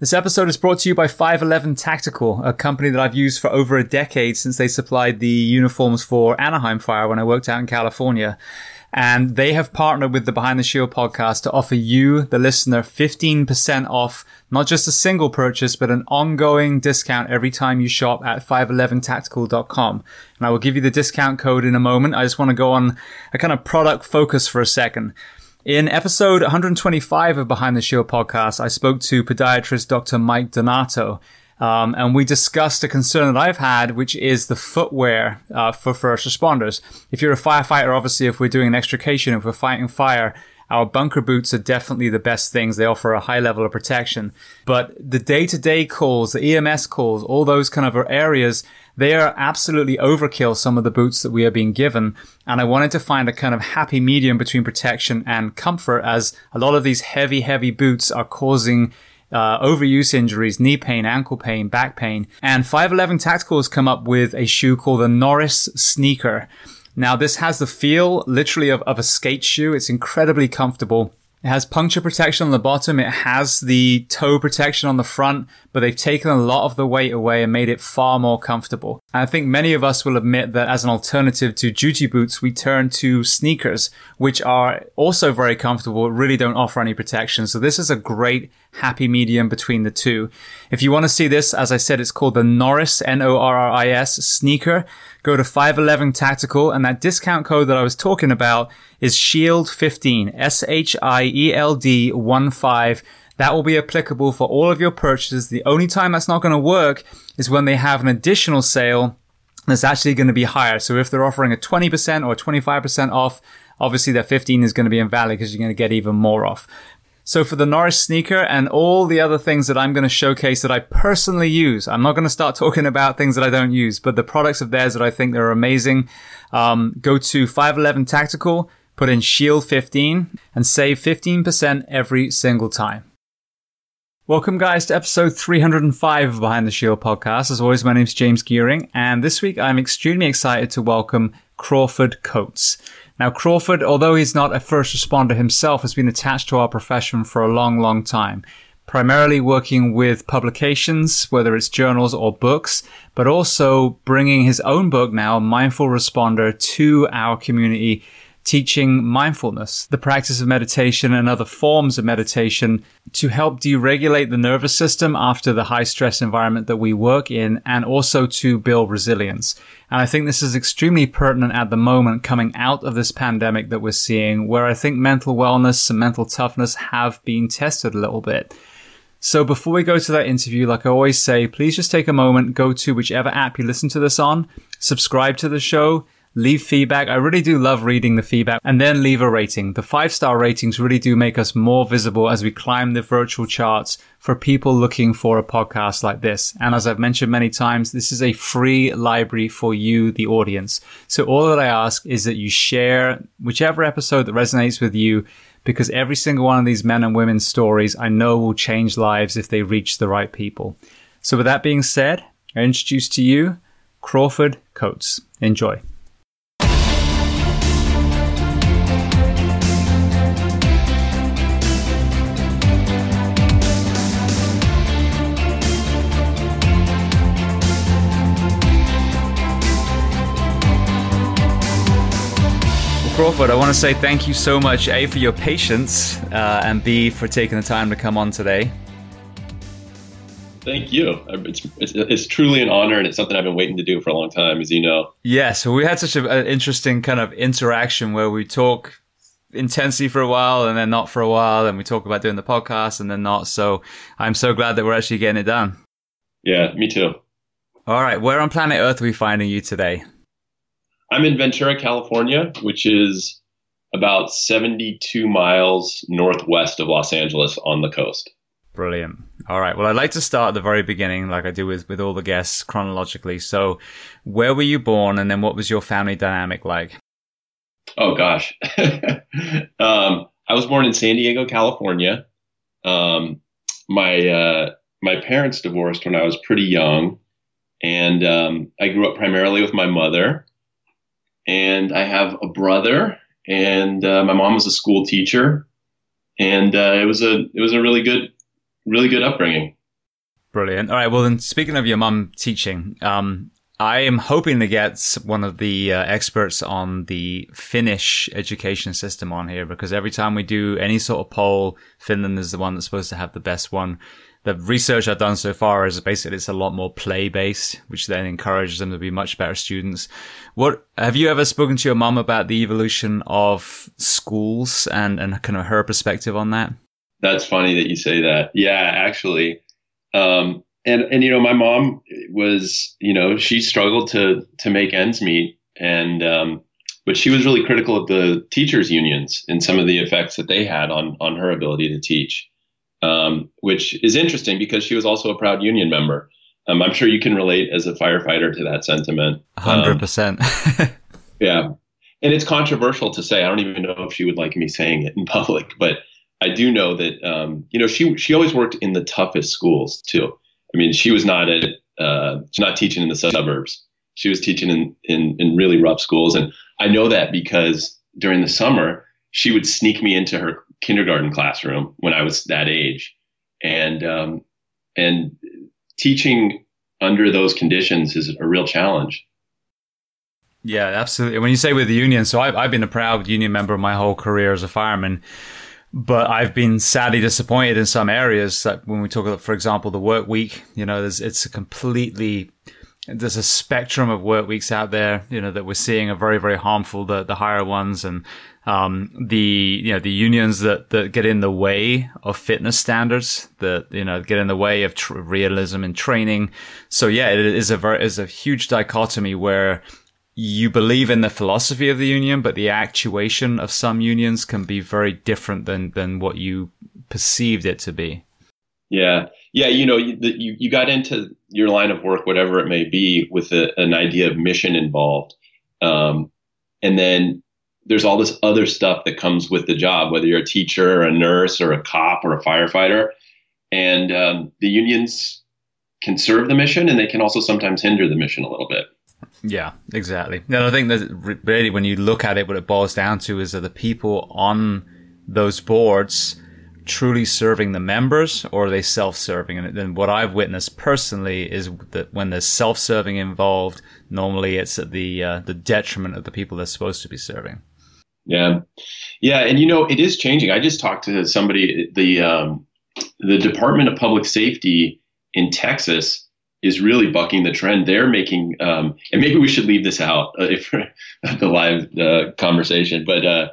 This episode is brought to you by 511 Tactical, a company that I've used for over a decade since they supplied the uniforms for Anaheim Fire when I worked out in California. And they have partnered with the Behind the Shield podcast to offer you, the listener, 15% off not just a single purchase, but an ongoing discount every time you shop at 511tactical.com. And I will give you the discount code in a moment. I just want to go on a kind of product focus for a second. In episode 125 of Behind the Shield podcast, I spoke to podiatrist Dr. Mike Donato. Um, and we discussed a concern that I've had, which is the footwear uh, for first responders. If you're a firefighter, obviously, if we're doing an extrication, if we're fighting fire, our bunker boots are definitely the best things. They offer a high level of protection. But the day to day calls, the EMS calls, all those kind of areas, they are absolutely overkill, some of the boots that we are being given. And I wanted to find a kind of happy medium between protection and comfort as a lot of these heavy, heavy boots are causing uh, overuse injuries, knee pain, ankle pain, back pain. And 511 Tactical has come up with a shoe called the Norris Sneaker. Now, this has the feel literally of, of a skate shoe. It's incredibly comfortable. It has puncture protection on the bottom. It has the toe protection on the front, but they've taken a lot of the weight away and made it far more comfortable. And I think many of us will admit that as an alternative to duty boots, we turn to sneakers, which are also very comfortable, really don't offer any protection. So this is a great happy medium between the two. If you want to see this, as I said, it's called the Norris, N-O-R-R-I-S sneaker. Go to 511 Tactical and that discount code that I was talking about is SHIELD15, S-H-I-E-L-D 1-5. That will be applicable for all of your purchases. The only time that's not going to work is when they have an additional sale that's actually going to be higher. So if they're offering a 20% or 25% off, obviously that 15 is going to be invalid because you're going to get even more off. So for the Norris sneaker and all the other things that I'm going to showcase that I personally use, I'm not going to start talking about things that I don't use, but the products of theirs that I think they're amazing. Um, go to 511 Tactical, put in Shield 15 and save 15% every single time. Welcome, guys, to episode 305 of Behind the Shield podcast. As always, my name is James Geering, and this week I'm extremely excited to welcome Crawford Coates. Now, Crawford, although he's not a first responder himself, has been attached to our profession for a long, long time. Primarily working with publications, whether it's journals or books, but also bringing his own book now, Mindful Responder, to our community teaching mindfulness, the practice of meditation and other forms of meditation to help deregulate the nervous system after the high stress environment that we work in and also to build resilience. And I think this is extremely pertinent at the moment coming out of this pandemic that we're seeing where I think mental wellness and mental toughness have been tested a little bit. So before we go to that interview, like I always say, please just take a moment, go to whichever app you listen to this on, subscribe to the show, leave feedback. I really do love reading the feedback and then leave a rating. The five star ratings really do make us more visible as we climb the virtual charts for people looking for a podcast like this. And as I've mentioned many times, this is a free library for you, the audience. So all that I ask is that you share whichever episode that resonates with you because every single one of these men and women's stories I know will change lives if they reach the right people. So with that being said, I introduce to you Crawford Coates. Enjoy. Crawford, I want to say thank you so much, A, for your patience, uh, and B, for taking the time to come on today. Thank you. It's, it's, it's, truly an honor, and it's something I've been waiting to do for a long time, as you know. Yeah, so we had such an interesting kind of interaction where we talk intensely for a while and then not for a while, and we talk about doing the podcast and then not. So I'm so glad that we're actually getting it done. Yeah, me too. All right, where on planet Earth are we finding you today? I'm in Ventura, California, which is about 72 miles northwest of Los Angeles on the coast. Brilliant. All right. Well, I'd like to start at the very beginning, like I do with, with all the guests chronologically. So, where were you born, and then what was your family dynamic like? Oh, gosh. um, I was born in San Diego, California. Um, my uh, my parents divorced when I was pretty young, and um, I grew up primarily with my mother and I have a brother, and uh, my mom was a school teacher, and uh, it was a it was a really good really good upbringing. Brilliant. All right. Well, then, speaking of your mom teaching, um, I am hoping to get one of the uh, experts on the Finnish education system on here because every time we do any sort of poll, Finland is the one that's supposed to have the best one. The research I've done so far is basically it's a lot more play based, which then encourages them to be much better students. What have you ever spoken to your mum about the evolution of schools and and kind of her perspective on that? That's funny that you say that. Yeah, actually, um, and and you know my mom was you know she struggled to to make ends meet and um, but she was really critical of the teachers unions and some of the effects that they had on on her ability to teach um, which is interesting because she was also a proud union member. Um, i'm sure you can relate as a firefighter to that sentiment. 100% um, yeah. And it's controversial to say. I don't even know if she would like me saying it in public but i do know that um, you know she she always worked in the toughest schools too. I mean, she was not at uh, she's not teaching in the suburbs. She was teaching in, in in really rough schools, and I know that because during the summer she would sneak me into her kindergarten classroom when I was that age, and um, and teaching under those conditions is a real challenge. Yeah, absolutely. When you say with the union, so I've, I've been a proud union member my whole career as a fireman but I've been sadly disappointed in some areas. Like when we talk about, for example, the work week, you know, it's a completely, there's a spectrum of work weeks out there, you know, that we're seeing are very, very harmful, the, the higher ones and, um, the, you know, the unions that, that get in the way of fitness standards that, you know, get in the way of tr- realism and training. So yeah, it is a very, is a huge dichotomy where, you believe in the philosophy of the union, but the actuation of some unions can be very different than than what you perceived it to be. Yeah, yeah. You know, you you, you got into your line of work, whatever it may be, with a, an idea of mission involved, um, and then there's all this other stuff that comes with the job, whether you're a teacher, or a nurse, or a cop, or a firefighter, and um, the unions can serve the mission, and they can also sometimes hinder the mission a little bit. Yeah, exactly. No, I think that really when you look at it, what it boils down to is that the people on those boards truly serving the members or are they self-serving? And then what I've witnessed personally is that when there's self-serving involved, normally it's at the uh, the detriment of the people they're supposed to be serving. Yeah, yeah, and you know it is changing. I just talked to somebody the um, the Department of Public Safety in Texas is really bucking the trend. They're making, um, and maybe we should leave this out uh, if the live uh, conversation, but uh,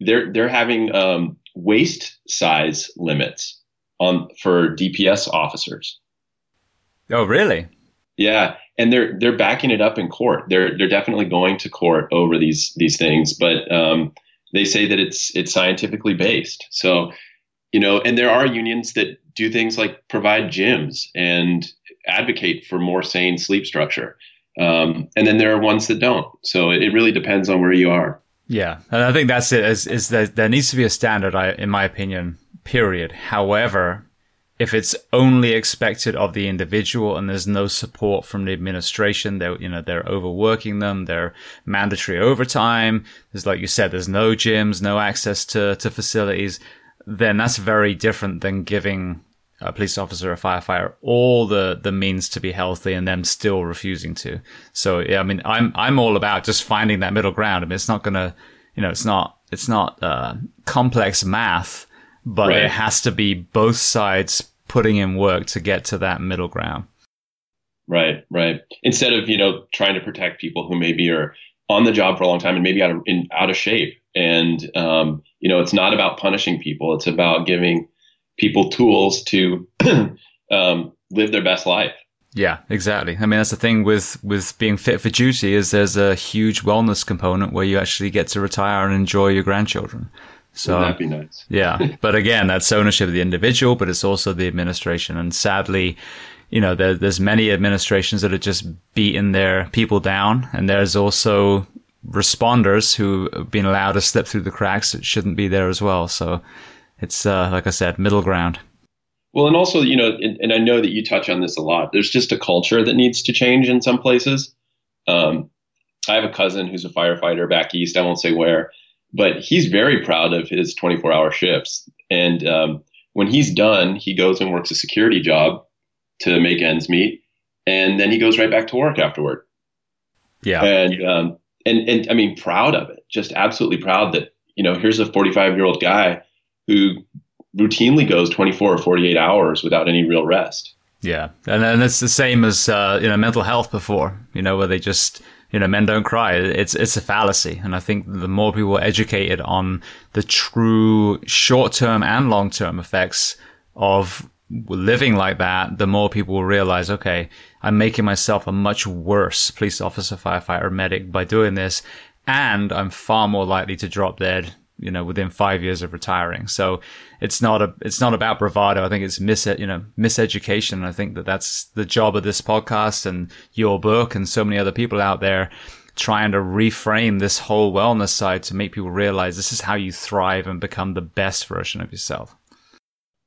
they're they're having um, waist size limits on for DPS officers. Oh, really? Yeah, and they're they're backing it up in court. They're they're definitely going to court over these these things, but um, they say that it's it's scientifically based. So you know, and there are unions that do things like provide gyms and advocate for more sane sleep structure. Um, and then there are ones that don't. So it, it, really depends on where you are. Yeah, and I think that's it. Is, is that there needs to be a standard, I, in my opinion. Period. However, if it's only expected of the individual and there's no support from the administration, they're you know they're overworking them, they're mandatory overtime. There's like you said, there's no gyms, no access to to facilities. Then that's very different than giving a police officer, a firefighter, all the the means to be healthy, and them still refusing to. So yeah, I mean, I'm I'm all about just finding that middle ground. I mean, it's not gonna, you know, it's not it's not uh, complex math, but right. it has to be both sides putting in work to get to that middle ground. Right, right. Instead of you know trying to protect people who maybe are on the job for a long time and maybe out of in, out of shape, and um, you know, it's not about punishing people. It's about giving people tools to um, live their best life. Yeah, exactly. I mean, that's the thing with with being fit for duty is there's a huge wellness component where you actually get to retire and enjoy your grandchildren. So Wouldn't that be nice. yeah, but again, that's ownership of the individual, but it's also the administration. And sadly, you know, there, there's many administrations that are just beating their people down, and there's also responders who have been allowed to slip through the cracks that shouldn't be there as well. So it's uh, like I said, middle ground. Well, and also, you know, and, and, I know that you touch on this a lot. There's just a culture that needs to change in some places. Um, I have a cousin who's a firefighter back east. I won't say where, but he's very proud of his 24 hour shifts. And um, when he's done, he goes and works a security job to make ends meet, and then he goes right back to work afterward. Yeah, and um, and and I mean, proud of it, just absolutely proud that you know here's a 45 year old guy who routinely goes 24 or 48 hours without any real rest. Yeah, and and it's the same as uh, you know mental health before, you know, where they just you know men don't cry. It's it's a fallacy, and I think the more people are educated on the true short term and long term effects of living like that, the more people will realize, okay, I'm making myself a much worse police officer, firefighter, medic by doing this, and I'm far more likely to drop dead you know within five years of retiring. So it's not a it's not about bravado. I think it's mis you know miseducation. I think that that's the job of this podcast and your book and so many other people out there trying to reframe this whole wellness side to make people realize this is how you thrive and become the best version of yourself.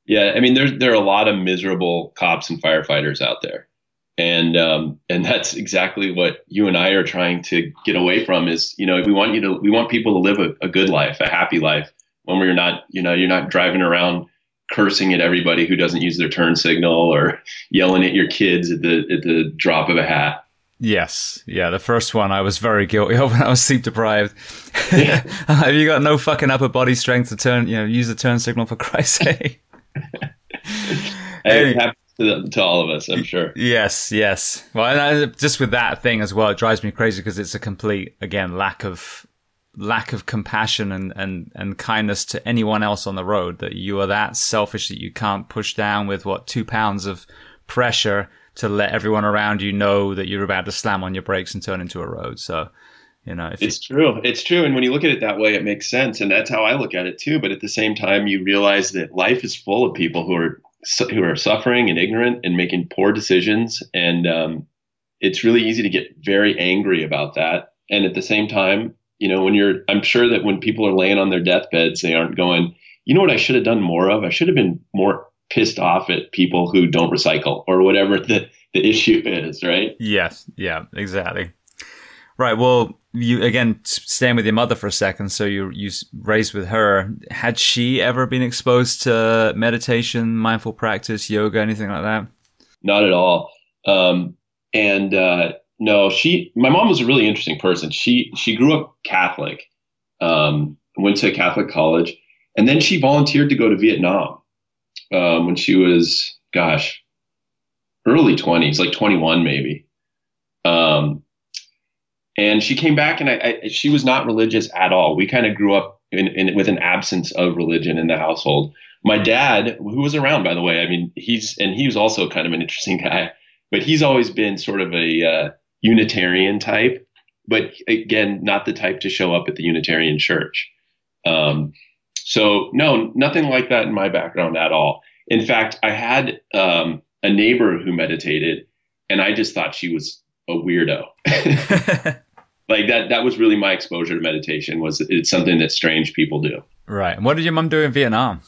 Yeah, I mean, there's there are a lot of miserable cops and firefighters out there and um, and that's exactly what you and I are trying to get away from. Is you know we want you to we want people to live a, a good life, a happy life, when we're not you know you're not driving around cursing at everybody who doesn't use their turn signal or yelling at your kids at the at the drop of a hat. Yes, yeah, the first one I was very guilty of when I was sleep deprived. Yeah. Have you got no fucking upper body strength to turn, you know, use the turn signal for Christ's sake? hey, to, to all of us, I'm sure. Yes, yes. Well, I, just with that thing as well, it drives me crazy because it's a complete, again, lack of lack of compassion and, and, and kindness to anyone else on the road that you are that selfish that you can't push down with what two pounds of pressure to let everyone around you know that you're about to slam on your brakes and turn into a road. So, you know, it's you- true. It's true. And when you look at it that way, it makes sense. And that's how I look at it too. But at the same time, you realize that life is full of people who are who are suffering and ignorant and making poor decisions. And um, it's really easy to get very angry about that. And at the same time, you know, when you're, I'm sure that when people are laying on their deathbeds, they aren't going, you know what I should have done more of? I should have been more pissed off at people who don't recycle or whatever the, the issue is, right? Yes. Yeah, exactly. Right. Well, you again staying with your mother for a second. So you you raised with her. Had she ever been exposed to meditation, mindful practice, yoga, anything like that? Not at all. Um, and uh, no, she. My mom was a really interesting person. She she grew up Catholic, um, went to a Catholic college, and then she volunteered to go to Vietnam um, when she was, gosh, early twenties, like twenty one maybe. Um, and she came back, and I, I, she was not religious at all. We kind of grew up in, in, with an absence of religion in the household. My dad, who was around, by the way, I mean, he's and he was also kind of an interesting guy, but he's always been sort of a uh, Unitarian type, but again, not the type to show up at the Unitarian church. Um, so no, nothing like that in my background at all. In fact, I had um, a neighbor who meditated, and I just thought she was a weirdo. like that that was really my exposure to meditation was it's something that strange people do. Right. And what did your mom do in Vietnam?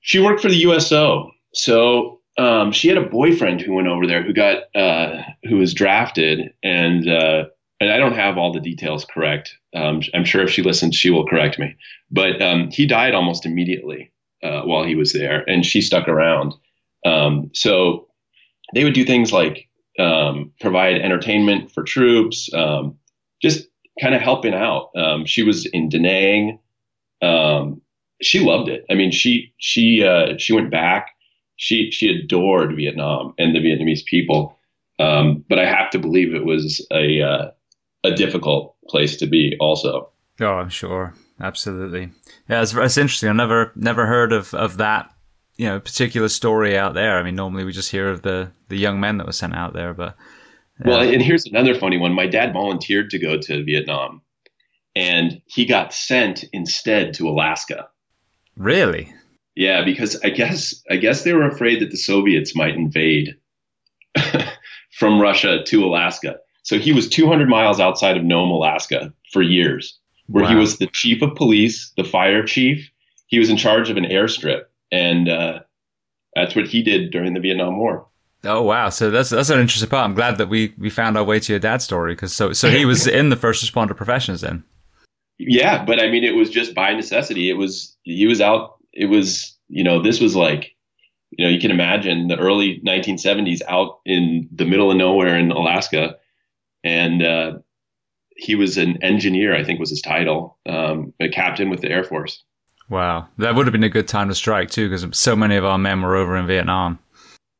She worked for the USO. So um, she had a boyfriend who went over there who got uh, who was drafted and uh, and I don't have all the details correct. Um, I'm sure if she listens, she will correct me. But um, he died almost immediately uh, while he was there, and she stuck around. Um, so they would do things like um, provide entertainment for troops, um, just kind of helping out. Um, she was in Da. Um, she loved it. I mean, she she uh, she went back. She she adored Vietnam and the Vietnamese people. Um, but I have to believe it was a uh, a difficult place to be, also. Oh, I'm sure, absolutely. Yeah, it's, it's interesting. I never never heard of of that you know particular story out there. I mean, normally we just hear of the the young men that were sent out there, but. Well, and here's another funny one. My dad volunteered to go to Vietnam, and he got sent instead to Alaska. Really? Yeah, because I guess I guess they were afraid that the Soviets might invade from Russia to Alaska. So he was 200 miles outside of Nome, Alaska, for years, where wow. he was the chief of police, the fire chief. He was in charge of an airstrip and uh, that's what he did during the Vietnam War. Oh wow! So that's that's an interesting part. I'm glad that we we found our way to your dad's story because so so he was in the first responder professions then. Yeah, but I mean, it was just by necessity. It was he was out. It was you know this was like you know, you can imagine the early 1970s out in the middle of nowhere in Alaska, and uh, he was an engineer. I think was his title, um, a captain with the Air Force. Wow, that would have been a good time to strike too, because so many of our men were over in Vietnam.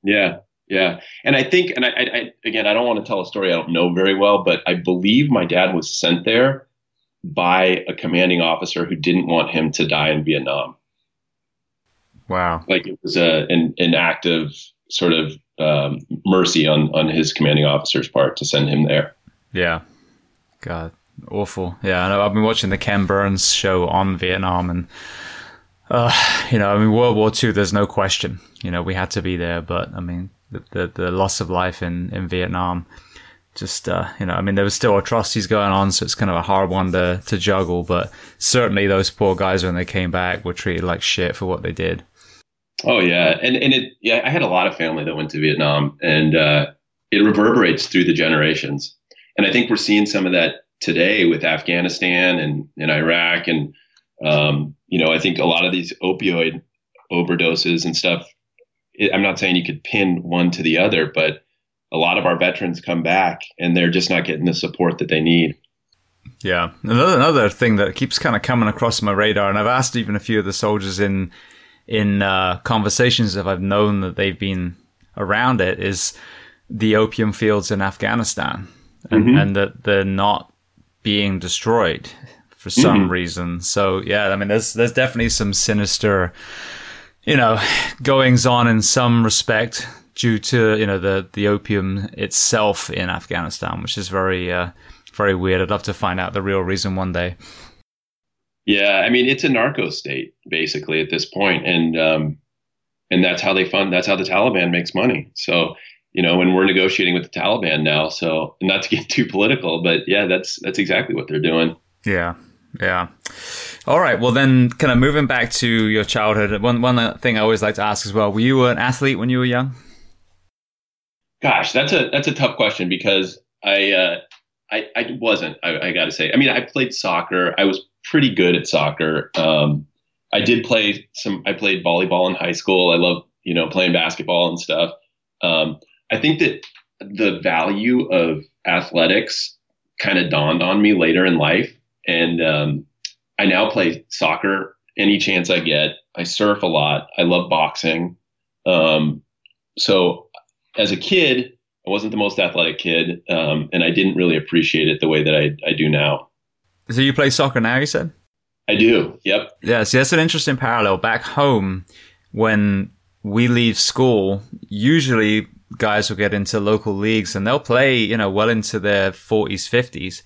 Yeah, yeah, and I think, and I, I, again, I don't want to tell a story I don't know very well, but I believe my dad was sent there by a commanding officer who didn't want him to die in Vietnam. Wow, like it was a an, an act of sort of um, mercy on on his commanding officer's part to send him there. Yeah, God, awful. Yeah, I know. I've been watching the Ken Burns show on Vietnam, and uh, you know, I mean, World War II. There's no question. You know, we had to be there, but I mean, the the, loss of life in in Vietnam. Just uh, you know, I mean, there was still atrocities going on, so it's kind of a hard one to to juggle. But certainly, those poor guys when they came back were treated like shit for what they did. Oh yeah, and and it yeah, I had a lot of family that went to Vietnam, and uh, it reverberates through the generations. And I think we're seeing some of that today with Afghanistan and, and Iraq. And, um, you know, I think a lot of these opioid overdoses and stuff, I'm not saying you could pin one to the other, but a lot of our veterans come back and they're just not getting the support that they need. Yeah. Another, another thing that keeps kind of coming across my radar, and I've asked even a few of the soldiers in, in uh, conversations if I've known that they've been around it, is the opium fields in Afghanistan. And, mm-hmm. and that they're not being destroyed for some mm-hmm. reason. So yeah, I mean, there's there's definitely some sinister, you know, goings on in some respect due to you know the the opium itself in Afghanistan, which is very uh, very weird. I'd love to find out the real reason one day. Yeah, I mean, it's a narco state basically at this point, and um, and that's how they fund. That's how the Taliban makes money. So you know, and we're negotiating with the Taliban now. So not to get too political, but yeah, that's that's exactly what they're doing. Yeah. Yeah. All right. Well, then, kind of moving back to your childhood, one one thing I always like to ask as well: Were you an athlete when you were young? Gosh, that's a that's a tough question because I uh, I, I wasn't. I, I got to say. I mean, I played soccer. I was pretty good at soccer. Um, I did play some. I played volleyball in high school. I love you know playing basketball and stuff. Um, I think that the value of athletics kind of dawned on me later in life. And um, I now play soccer any chance I get. I surf a lot. I love boxing. Um, so as a kid, I wasn't the most athletic kid, um, and I didn't really appreciate it the way that I, I do now. So you play soccer now, you said? I do. Yep. Yeah. See, that's an interesting parallel. Back home, when we leave school, usually guys will get into local leagues and they'll play, you know, well into their 40s, 50s.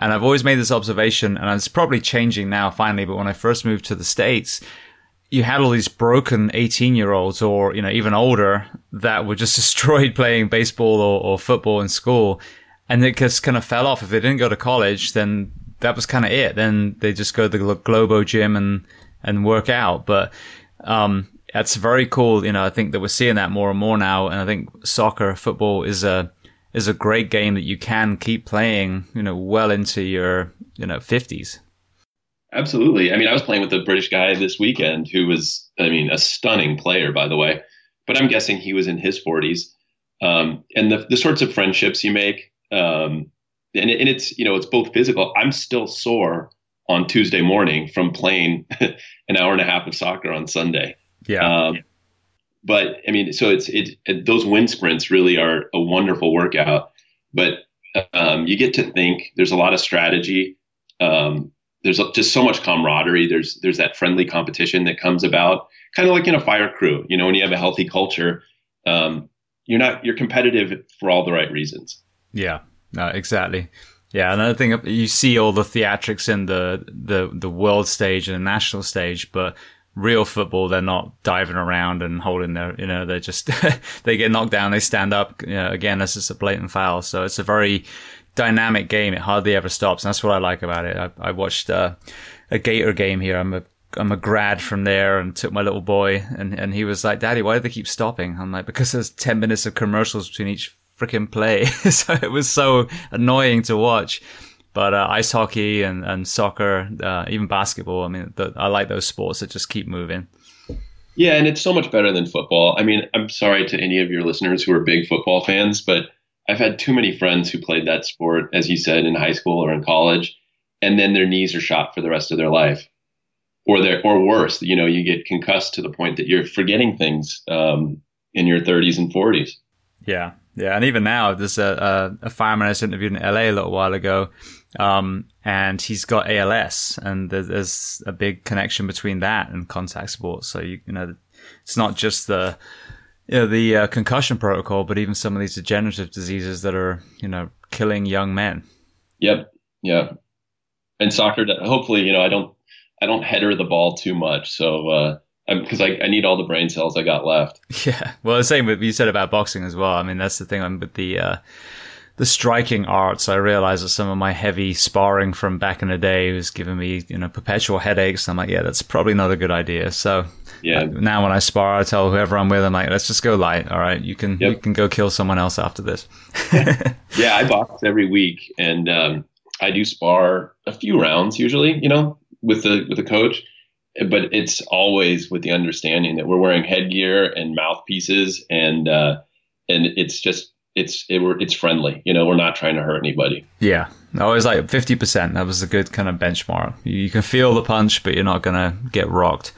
And I've always made this observation, and it's probably changing now finally, but when I first moved to the States, you had all these broken 18 year olds or, you know, even older that were just destroyed playing baseball or, or football in school. And it just kind of fell off. If they didn't go to college, then that was kind of it. Then they just go to the Globo gym and, and work out. But, um, that's very cool. You know, I think that we're seeing that more and more now, and I think soccer, football is a is a great game that you can keep playing. You know, well into your you know fifties. Absolutely. I mean, I was playing with a British guy this weekend who was, I mean, a stunning player, by the way. But I'm guessing he was in his 40s. Um, and the the sorts of friendships you make, um, and, and it's you know it's both physical. I'm still sore on Tuesday morning from playing an hour and a half of soccer on Sunday. Yeah. Um, but I mean, so it's it, it, those wind sprints really are a wonderful workout. But um, you get to think. There's a lot of strategy. Um, there's just so much camaraderie. There's there's that friendly competition that comes about, kind of like in a fire crew. You know, when you have a healthy culture, um, you're not you're competitive for all the right reasons. Yeah, exactly. Yeah, another thing you see all the theatrics in the the the world stage and the national stage, but real football, they're not diving around and holding their, you know, they're just, they get knocked down, they stand up. You know, again, this just a blatant foul. So it's a very dynamic game. It hardly ever stops. And that's what I like about it. I, I watched uh, a Gator game here. I'm a, I'm a grad from there and took my little boy and, and he was like, Daddy, why do they keep stopping? I'm like, because there's 10 minutes of commercials between each freaking play. so it was so annoying to watch. But uh, ice hockey and, and soccer, uh, even basketball, I mean, the, I like those sports that just keep moving. Yeah, and it's so much better than football. I mean, I'm sorry to any of your listeners who are big football fans, but I've had too many friends who played that sport, as you said, in high school or in college, and then their knees are shot for the rest of their life, or they or worse. You know, you get concussed to the point that you're forgetting things um, in your 30s and 40s. Yeah, yeah, and even now, there's a, a, a fireman I interviewed in LA a little while ago, um, and he's got ALS, and there's, there's, a big connection between that and contact sports. So you, you know, it's not just the you know, the uh, concussion protocol, but even some of these degenerative diseases that are you know killing young men. Yep. Yeah. And soccer, hopefully, you know, I don't I don't header the ball too much, so. Uh, because I, I, need all the brain cells I got left. Yeah, well, the same with you said about boxing as well. I mean, that's the thing with the uh, the striking arts. I realized that some of my heavy sparring from back in the day was giving me you know perpetual headaches. I'm like, yeah, that's probably not a good idea. So yeah, uh, now when I spar, I tell whoever I'm with, I'm like, let's just go light. All right, you can yep. you can go kill someone else after this. yeah, I box every week, and um, I do spar a few rounds usually. You know, with the with the coach but it's always with the understanding that we're wearing headgear and mouthpieces and uh, and it's just it's it, it's friendly. You know we're not trying to hurt anybody. Yeah. I was like 50% that was a good kind of benchmark. You can feel the punch but you're not gonna get rocked.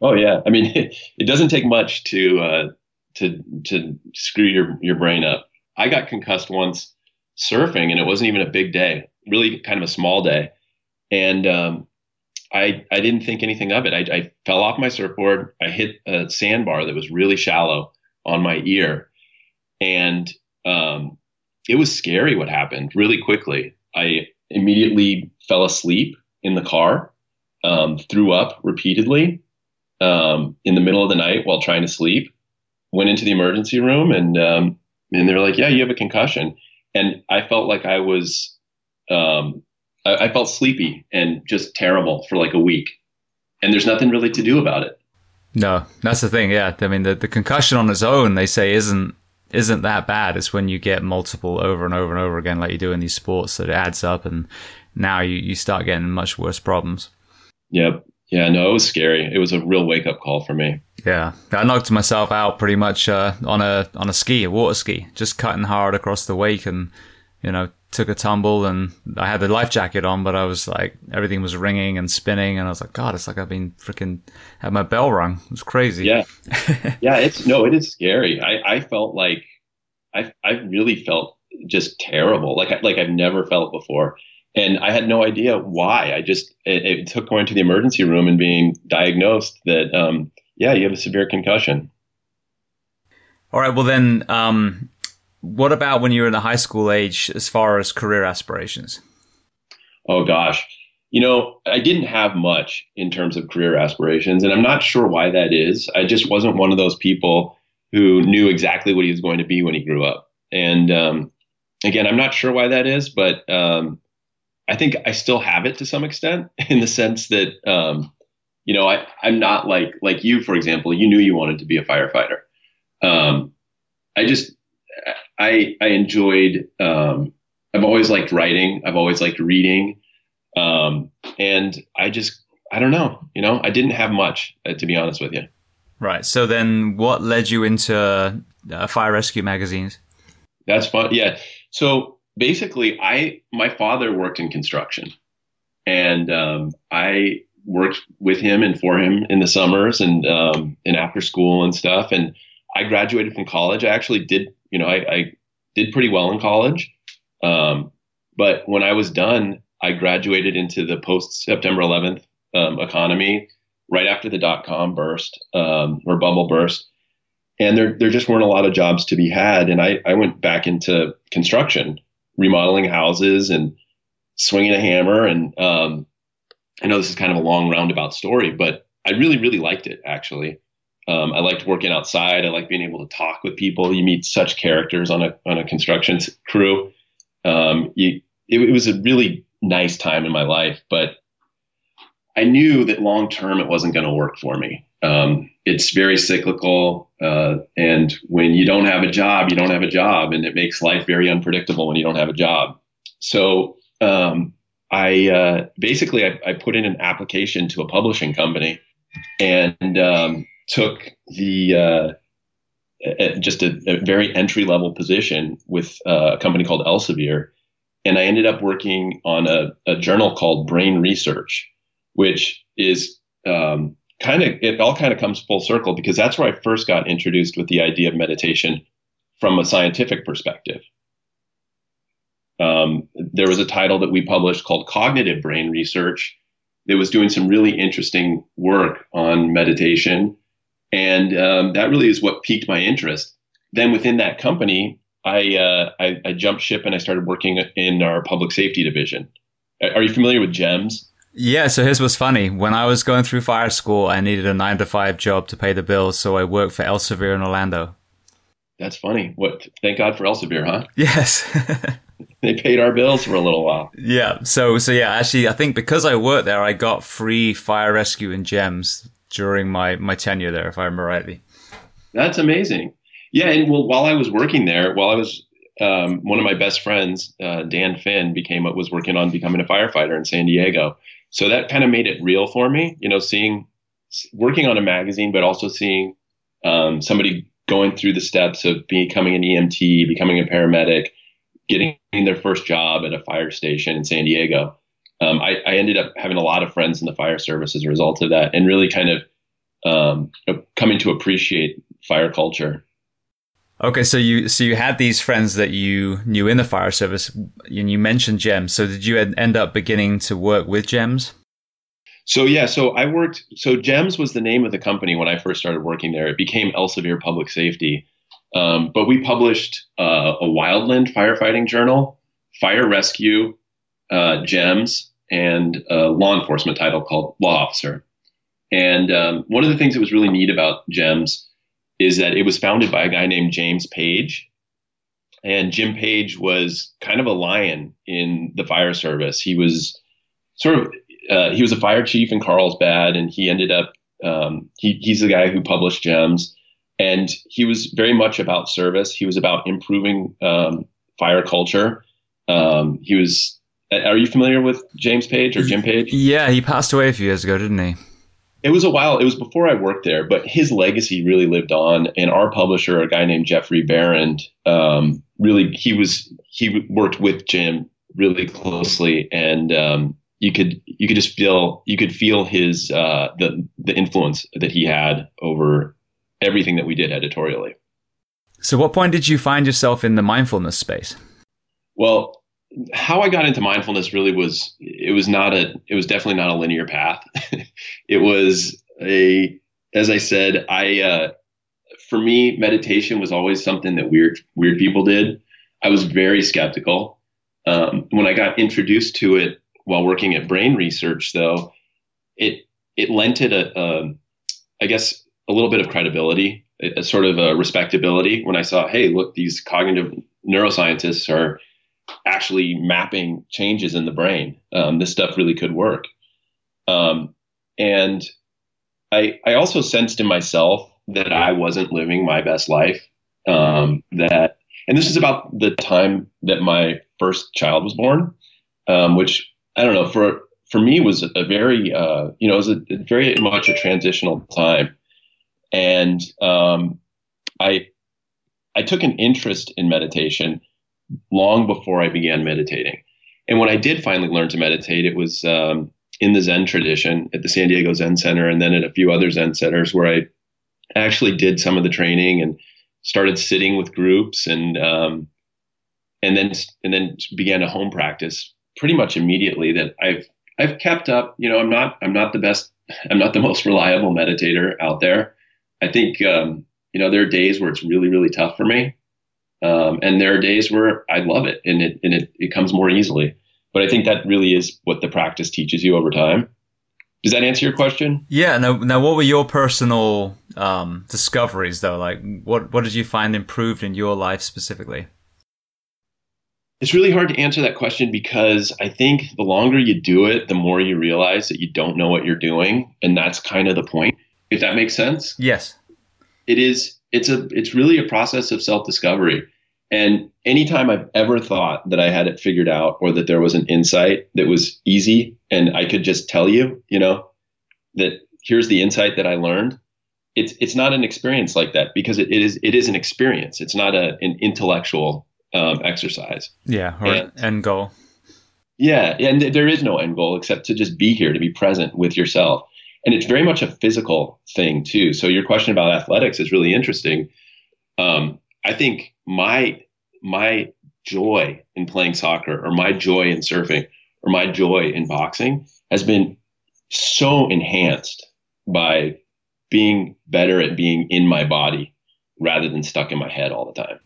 Oh yeah. I mean it, it doesn't take much to uh, to to screw your your brain up. I got concussed once surfing and it wasn't even a big day really kind of a small day. And um, I, I didn't think anything of it. I, I fell off my surfboard. I hit a sandbar that was really shallow on my ear. And um, it was scary what happened really quickly. I immediately fell asleep in the car, um, threw up repeatedly um, in the middle of the night while trying to sleep, went into the emergency room, and, um, and they were like, Yeah, you have a concussion. And I felt like I was um, I, I felt sleepy and just terrible for like a week, and there's nothing really to do about it. No, that's the thing. Yeah, I mean, the, the concussion on its own, they say, isn't isn't that bad. It's when you get multiple over and over and over again, like you do in these sports, that it adds up, and now you, you start getting much worse problems. Yep. Yeah. No, it was scary. It was a real wake up call for me. Yeah, I knocked myself out pretty much uh, on a on a ski, a water ski, just cutting hard across the wake, and you know, took a tumble and I had the life jacket on, but I was like, everything was ringing and spinning. And I was like, God, it's like I've been freaking had my bell rung. It was crazy. Yeah. yeah. It's no, it is scary. I, I felt like I, I really felt just terrible. Like, like I've never felt before. And I had no idea why. I just, it, it took going to the emergency room and being diagnosed that, um, yeah, you have a severe concussion. All right. Well, then, um, what about when you were in the high school age as far as career aspirations? Oh, gosh. You know, I didn't have much in terms of career aspirations, and I'm not sure why that is. I just wasn't one of those people who knew exactly what he was going to be when he grew up. And um, again, I'm not sure why that is, but um, I think I still have it to some extent in the sense that, um, you know, I, I'm not like like you, for example. You knew you wanted to be a firefighter. Um, I just I I enjoyed. Um, I've always liked writing. I've always liked reading, um, and I just I don't know. You know, I didn't have much uh, to be honest with you. Right. So then, what led you into uh, fire rescue magazines? That's fun. Yeah. So basically, I my father worked in construction, and um, I worked with him and for him in the summers and um, and after school and stuff. And I graduated from college. I actually did you know, I, I did pretty well in college. Um, but when I was done, I graduated into the post September 11th um, economy right after the dot com burst um, or bubble burst. And there, there just weren't a lot of jobs to be had. And I, I went back into construction, remodeling houses and swinging a hammer. And um, I know this is kind of a long roundabout story, but I really, really liked it actually. Um, I liked working outside. I like being able to talk with people. You meet such characters on a on a construction crew. Um, you, it, it, was a really nice time in my life, but I knew that long term it wasn't going to work for me. Um, it's very cyclical, uh, and when you don't have a job, you don't have a job, and it makes life very unpredictable when you don't have a job. So um, I uh, basically I, I, put in an application to a publishing company, and um, took the uh, just a, a, very entry level position with uh, a company called Elsevier, and I ended up working on a, a journal called Brain Research, which is um, kind of it all kind of comes full circle because that's where I first got introduced with the idea of meditation from a scientific perspective. Um, there was a title that we published called Cognitive Brain Research that was doing some really interesting work on meditation. And um, that really is what piqued my interest. Then within that company, I, uh, I, I jumped ship and I started working in our public safety division. Are you familiar with JEMS? Yeah, so here's what's funny. When I was going through fire school, I needed a nine to five job to pay the bills, so I worked for Elsevier in Orlando. That's funny. What? Thank God for Elsevier, huh? Yes. they paid our bills for a little while. Yeah. So so yeah, actually, I think because I worked there, I got free fire rescue and JEMS during my my tenure there, if I remember rightly. That's amazing. Yeah, and well, while I was working there, while I was um, one of my best friends, uh, Dan Finn, became was working on becoming a firefighter in San Diego. So that kind of made it real for me, you know, seeing working on a magazine, but also seeing um, somebody going through the steps of becoming an EMT, becoming a paramedic, getting their first job at a fire station in San Diego. Um, I, I, ended up having a lot of friends in the fire service as a result of that, and really kind of um, coming to appreciate fire culture. Okay, so you so you had these friends that you knew in the fire service, and you mentioned JEMS. So did you end up beginning to work with JEMS? So yeah, so I worked. So JEMS was the name of the company when I first started working there. It became Elsevier Public Safety, um, but we published uh, a wildland firefighting journal, fire rescue, uh, JEMS, and a law enforcement title called Law Officer. And um, one of the things that was really neat about JEMS is that it was founded by a guy named James Page. And Jim Page was kind of a lion in the fire service. He was sort of uh, he was a fire chief in Carlsbad, and he ended up um, he, he's the guy who published JEMS, and he was very much about service. He was about improving um, fire culture. Um, he was. Are you familiar with James Page or Jim Page? Yeah, he passed away a few years ago, didn't he? it was a while. It was before I worked there, but his legacy really lived on. And our publisher, a guy named Jeffrey Berend, um, really he was he worked with Jim really closely, and um, you could you could just feel you could feel his uh, the the influence that he had over everything that we did editorially. So, what point did you find yourself in the mindfulness space? Well, how I got into mindfulness really was it was not a it was definitely not a linear path. it was a as I said, I uh, for me meditation was always something that weird weird people did. I was very skeptical. Um, when I got introduced to it while working at Brain Research, though, it it lent it a, a I guess a little bit of credibility, a, a sort of a respectability. When I saw, hey, look, these cognitive neuroscientists are actually mapping changes in the brain. Um, this stuff really could work. Um, and I, I also sensed in myself that I wasn't living my best life. Um, that, and this is about the time that my first child was born, um, which I don't know for for me was a very uh, you know it was a, very much a transitional time, and um, I I took an interest in meditation long before I began meditating. And when I did finally learn to meditate, it was um, in the Zen tradition at the San Diego Zen Center and then at a few other Zen centers where I actually did some of the training and started sitting with groups and um, and then and then began a home practice pretty much immediately that I've I've kept up. You know, I'm not I'm not the best I'm not the most reliable meditator out there. I think um, you know there are days where it's really really tough for me, um, and there are days where I love it and it and it, it comes more easily. But I think that really is what the practice teaches you over time. Does that answer your question? Yeah. Now, now, what were your personal um, discoveries, though? Like, what what did you find improved in your life specifically? It's really hard to answer that question because I think the longer you do it, the more you realize that you don't know what you're doing, and that's kind of the point. If that makes sense. Yes. It is it's a it's really a process of self discovery. And anytime I've ever thought that I had it figured out or that there was an insight that was easy and I could just tell you, you know, that here's the insight that I learned, it's it's not an experience like that because it, it is it is an experience. It's not a, an intellectual um, exercise. Yeah, or and, end goal. Yeah, and there is no end goal except to just be here, to be present with yourself. And it's very much a physical thing too. So your question about athletics is really interesting. Um, I think my my joy in playing soccer, or my joy in surfing, or my joy in boxing has been so enhanced by being better at being in my body rather than stuck in my head all the time.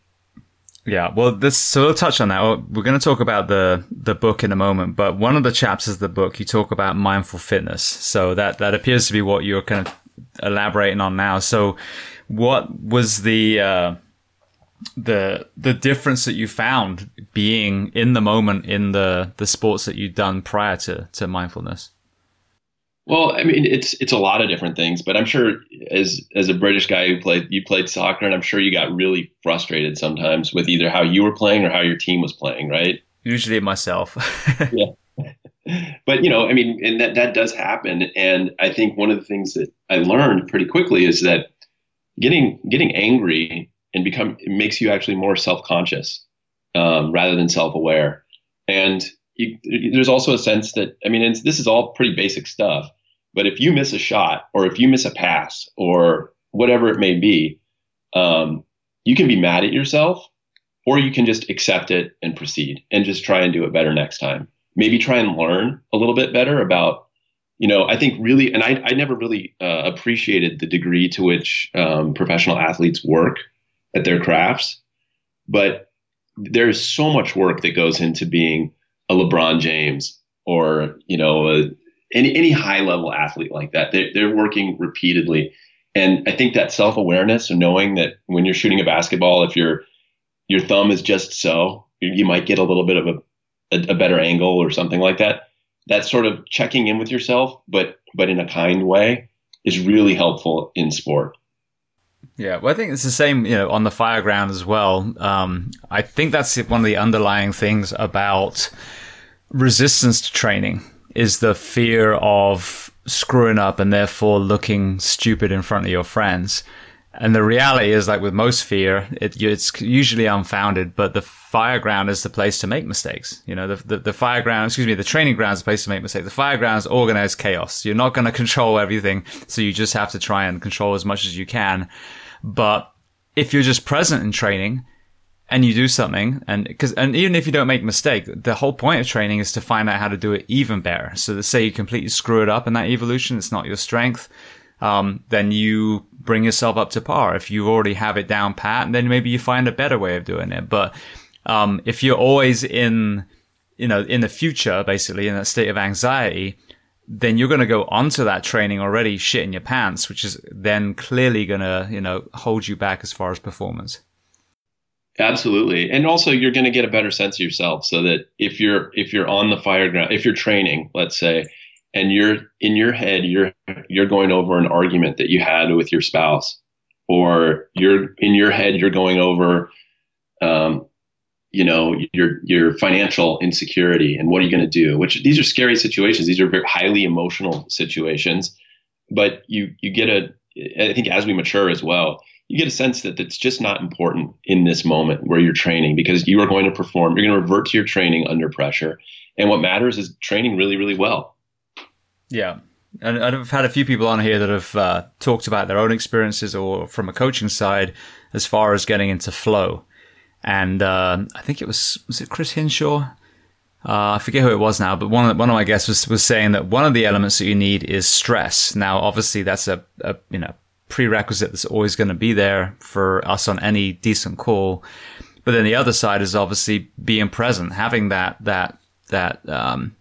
Yeah, well, this so we'll touch on that. We're going to talk about the the book in a moment, but one of the chapters of the book you talk about mindful fitness. So that that appears to be what you're kind of elaborating on now. So, what was the uh, the the difference that you found being in the moment in the the sports that you'd done prior to to mindfulness? Well, I mean, it's it's a lot of different things, but I'm sure as as a British guy who played you played soccer, and I'm sure you got really frustrated sometimes with either how you were playing or how your team was playing, right? Usually myself. yeah. But you know, I mean, and that that does happen, and I think one of the things that I learned pretty quickly is that getting getting angry and become it makes you actually more self conscious um, rather than self aware, and you, there's also a sense that I mean, this is all pretty basic stuff. But if you miss a shot, or if you miss a pass, or whatever it may be, um, you can be mad at yourself, or you can just accept it and proceed, and just try and do it better next time. Maybe try and learn a little bit better about, you know, I think really, and I, I never really uh, appreciated the degree to which um, professional athletes work at their crafts, but there's so much work that goes into being a LeBron James or you know a, any any high level athlete like that. They, they're working repeatedly, and I think that self awareness of knowing that when you're shooting a basketball, if your your thumb is just so, you might get a little bit of a, a, a better angle or something like that. That sort of checking in with yourself, but but in a kind way, is really helpful in sport. Yeah, well, I think it's the same, you know, on the fire ground as well. Um, I think that's one of the underlying things about resistance to training is the fear of screwing up and therefore looking stupid in front of your friends. And the reality is, like with most fear, it, it's usually unfounded, but the fire ground is the place to make mistakes. You know, the, the, the excuse me, the training ground is the place to make mistakes. The fire ground is organized chaos. You're not going to control everything. So you just have to try and control as much as you can. But if you're just present in training, and you do something and because and even if you don't make a mistake the whole point of training is to find out how to do it even better so to say you completely screw it up in that evolution it's not your strength um, then you bring yourself up to par. If you already have it down pat then maybe you find a better way of doing it. But um, if you're always in you know in the future basically in that state of anxiety then you're going to go onto that training already shit in your pants which is then clearly going to you know hold you back as far as performance. Absolutely. And also you're going to get a better sense of yourself so that if you're if you're on the fire ground, if you're training, let's say, and you're in your head you're you're going over an argument that you had with your spouse or you're in your head you're going over um, you know your your financial insecurity and what are you going to do which these are scary situations these are very highly emotional situations but you you get a i think as we mature as well you get a sense that it's just not important in this moment where you're training because you are going to perform. You're going to revert to your training under pressure. And what matters is training really, really well. Yeah. And I've had a few people on here that have uh, talked about their own experiences or from a coaching side as far as getting into flow. And uh, I think it was, was it Chris Hinshaw? Uh, I forget who it was now, but one of, one of my guests was, was saying that one of the elements that you need is stress. Now, obviously, that's a, a you know prerequisite that's always going to be there for us on any decent call. But then the other side is obviously being present, having that that that um,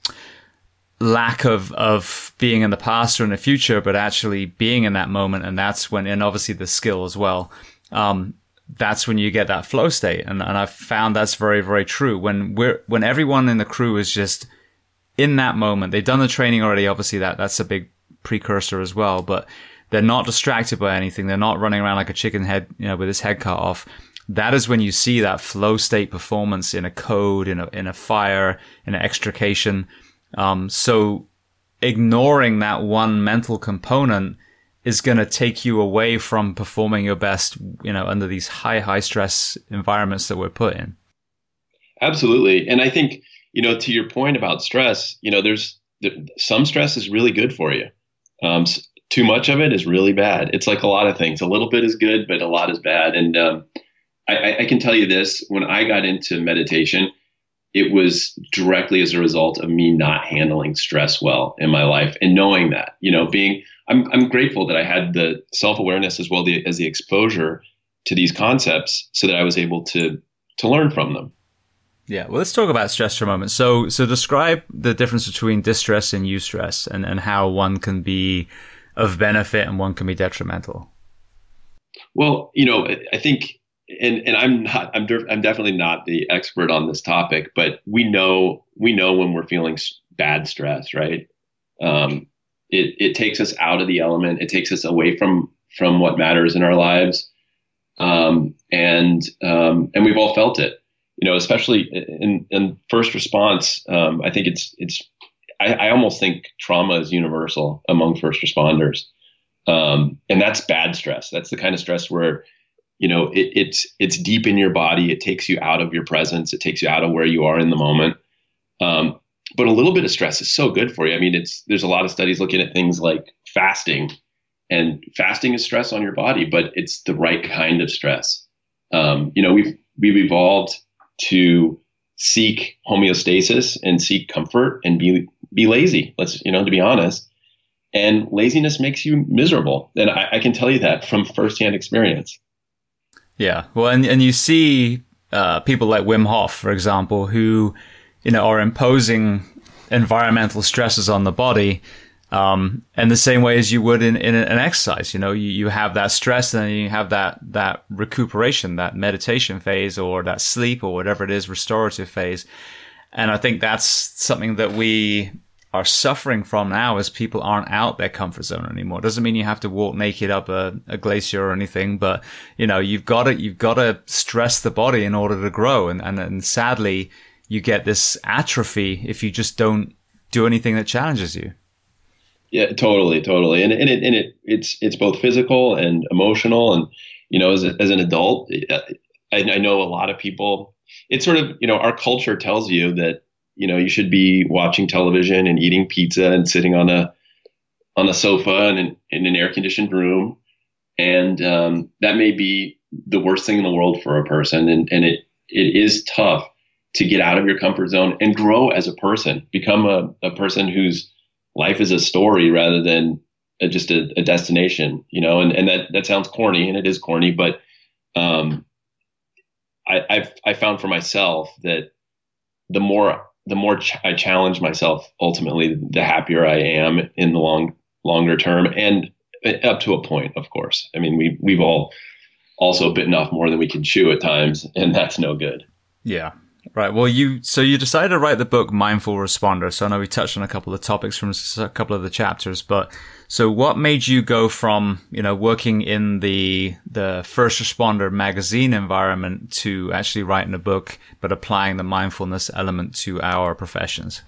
lack of of being in the past or in the future, but actually being in that moment, and that's when, and obviously the skill as well. Um, that's when you get that flow state, and and I've found that's very very true. When we're when everyone in the crew is just in that moment, they've done the training already. Obviously, that that's a big precursor as well, but they're not distracted by anything. They're not running around like a chicken head, you know, with his head cut off. That is when you see that flow state performance in a code, in a, in a fire, in an extrication. Um, so ignoring that one mental component is going to take you away from performing your best, you know, under these high, high stress environments that we're put in. Absolutely. And I think, you know, to your point about stress, you know, there's some stress is really good for you. Um, too much of it is really bad. It's like a lot of things. A little bit is good, but a lot is bad. And um, I, I, can tell you this: when I got into meditation, it was directly as a result of me not handling stress well in my life, and knowing that, you know, being I'm I'm grateful that I had the self awareness as well as the exposure to these concepts, so that I was able to to learn from them. Yeah, well, let's talk about stress for a moment. So, so describe the difference between distress and eustress, and and how one can be of benefit and one can be detrimental? Well, you know, I think, and and I'm not, I'm I'm definitely not the expert on this topic, but we know we know when we're feeling bad stress, right? Um, it it takes us out of the element. It takes us away from from what matters in our lives, um, and um, and we've all felt it. You know, especially in in first response. Um, I think it's it's I, I, almost think trauma is universal among first responders. Um, and that's bad stress. That's the kind of stress where, you know, it, it's, it's deep in your body. It takes you out of your presence. It takes you out of where you are in the moment. Um, but a little bit of stress is so good for you. I mean, it's, there's a lot of studies looking at things like fasting and fasting is stress on your body, but it's the right kind of stress. Um, you know, we've, we've evolved to seek homeostasis and seek comfort and be be lazy. Let's you know to be honest. And laziness makes you miserable, and I, I can tell you that from firsthand experience. Yeah, well, and and you see uh, people like Wim Hof, for example, who you know are imposing environmental stresses on the body um, and the same way as you would in, in an exercise, you know, you, you have that stress and then you have that, that recuperation, that meditation phase or that sleep or whatever it is, restorative phase. And I think that's something that we are suffering from now as people aren't out their comfort zone anymore. Doesn't mean you have to walk naked up a, a glacier or anything, but you know, you've got to, you've got to stress the body in order to grow. And, and, and sadly, you get this atrophy if you just don't do anything that challenges you. Yeah, totally, totally, and and it and it it's it's both physical and emotional, and you know, as as an adult, I, I know a lot of people. It's sort of you know our culture tells you that you know you should be watching television and eating pizza and sitting on a on a sofa and in, in an air conditioned room, and um, that may be the worst thing in the world for a person, and and it it is tough to get out of your comfort zone and grow as a person, become a, a person whose life is a story rather than a, just a, a, destination, you know, and, and that, that sounds corny and it is corny, but, um, I, I've, I found for myself that the more, the more ch- I challenge myself, ultimately, the happier I am in the long, longer term and uh, up to a point, of course. I mean, we, we've all also bitten off more than we can chew at times, and that's no good. Yeah. Right. Well, you so you decided to write the book Mindful Responder. So I know we touched on a couple of topics from a couple of the chapters, but so what made you go from you know working in the the first responder magazine environment to actually writing a book, but applying the mindfulness element to our professions?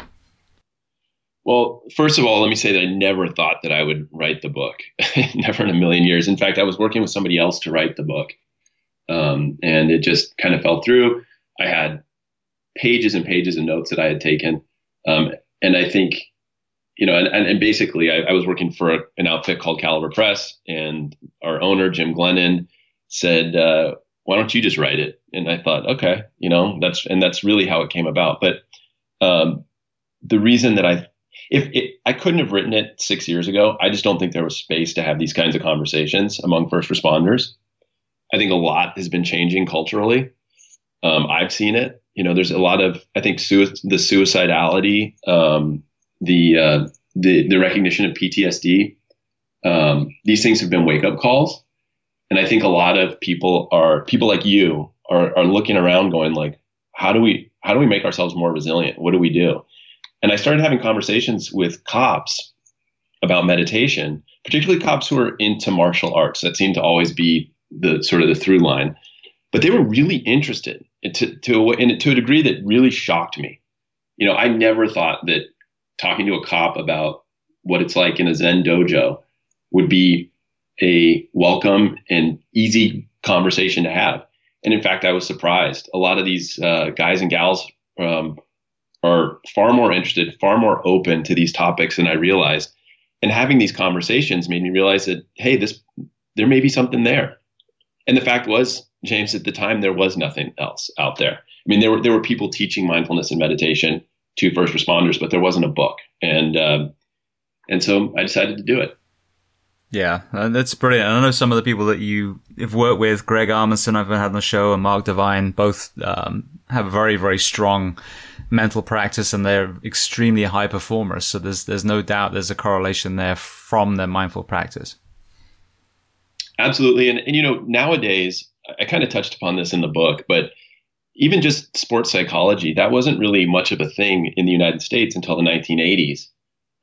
Well, first of all, let me say that I never thought that I would write the book. never in a million years. In fact, I was working with somebody else to write the book, um, and it just kind of fell through. I had pages and pages of notes that I had taken. Um, and I think, you know, and, and basically I, I, was working for a, an outfit called Caliber Press and our owner, Jim Glennon said, uh, why don't you just write it? And I thought, okay, you know, that's, and that's really how it came about. But, um, the reason that I, if it, I couldn't have written it six years ago, I just don't think there was space to have these kinds of conversations among first responders. I think a lot has been changing culturally. Um, I've seen it you know, there's a lot of I think sui- the suicidality, um, the uh, the the recognition of PTSD. Um, these things have been wake up calls, and I think a lot of people are people like you are are looking around, going like, how do we how do we make ourselves more resilient? What do we do? And I started having conversations with cops about meditation, particularly cops who are into martial arts. That seemed to always be the sort of the through line but they were really interested to, to, and to a degree that really shocked me. You know, I never thought that talking to a cop about what it's like in a Zen dojo would be a welcome and easy conversation to have. And in fact, I was surprised. A lot of these uh, guys and gals um, are far more interested, far more open to these topics than I realized. And having these conversations made me realize that hey, this there may be something there. And the fact was, James, at the time there was nothing else out there. I mean, there were there were people teaching mindfulness and meditation to first responders, but there wasn't a book. And um, and so I decided to do it. Yeah, that's brilliant. I know some of the people that you have worked with, Greg Amundson, I've had on the show, and Mark Divine, both um, have a very, very strong mental practice, and they're extremely high performers. So there's there's no doubt there's a correlation there from their mindful practice. Absolutely, and and you know nowadays I kind of touched upon this in the book, but even just sports psychology that wasn't really much of a thing in the United States until the 1980s.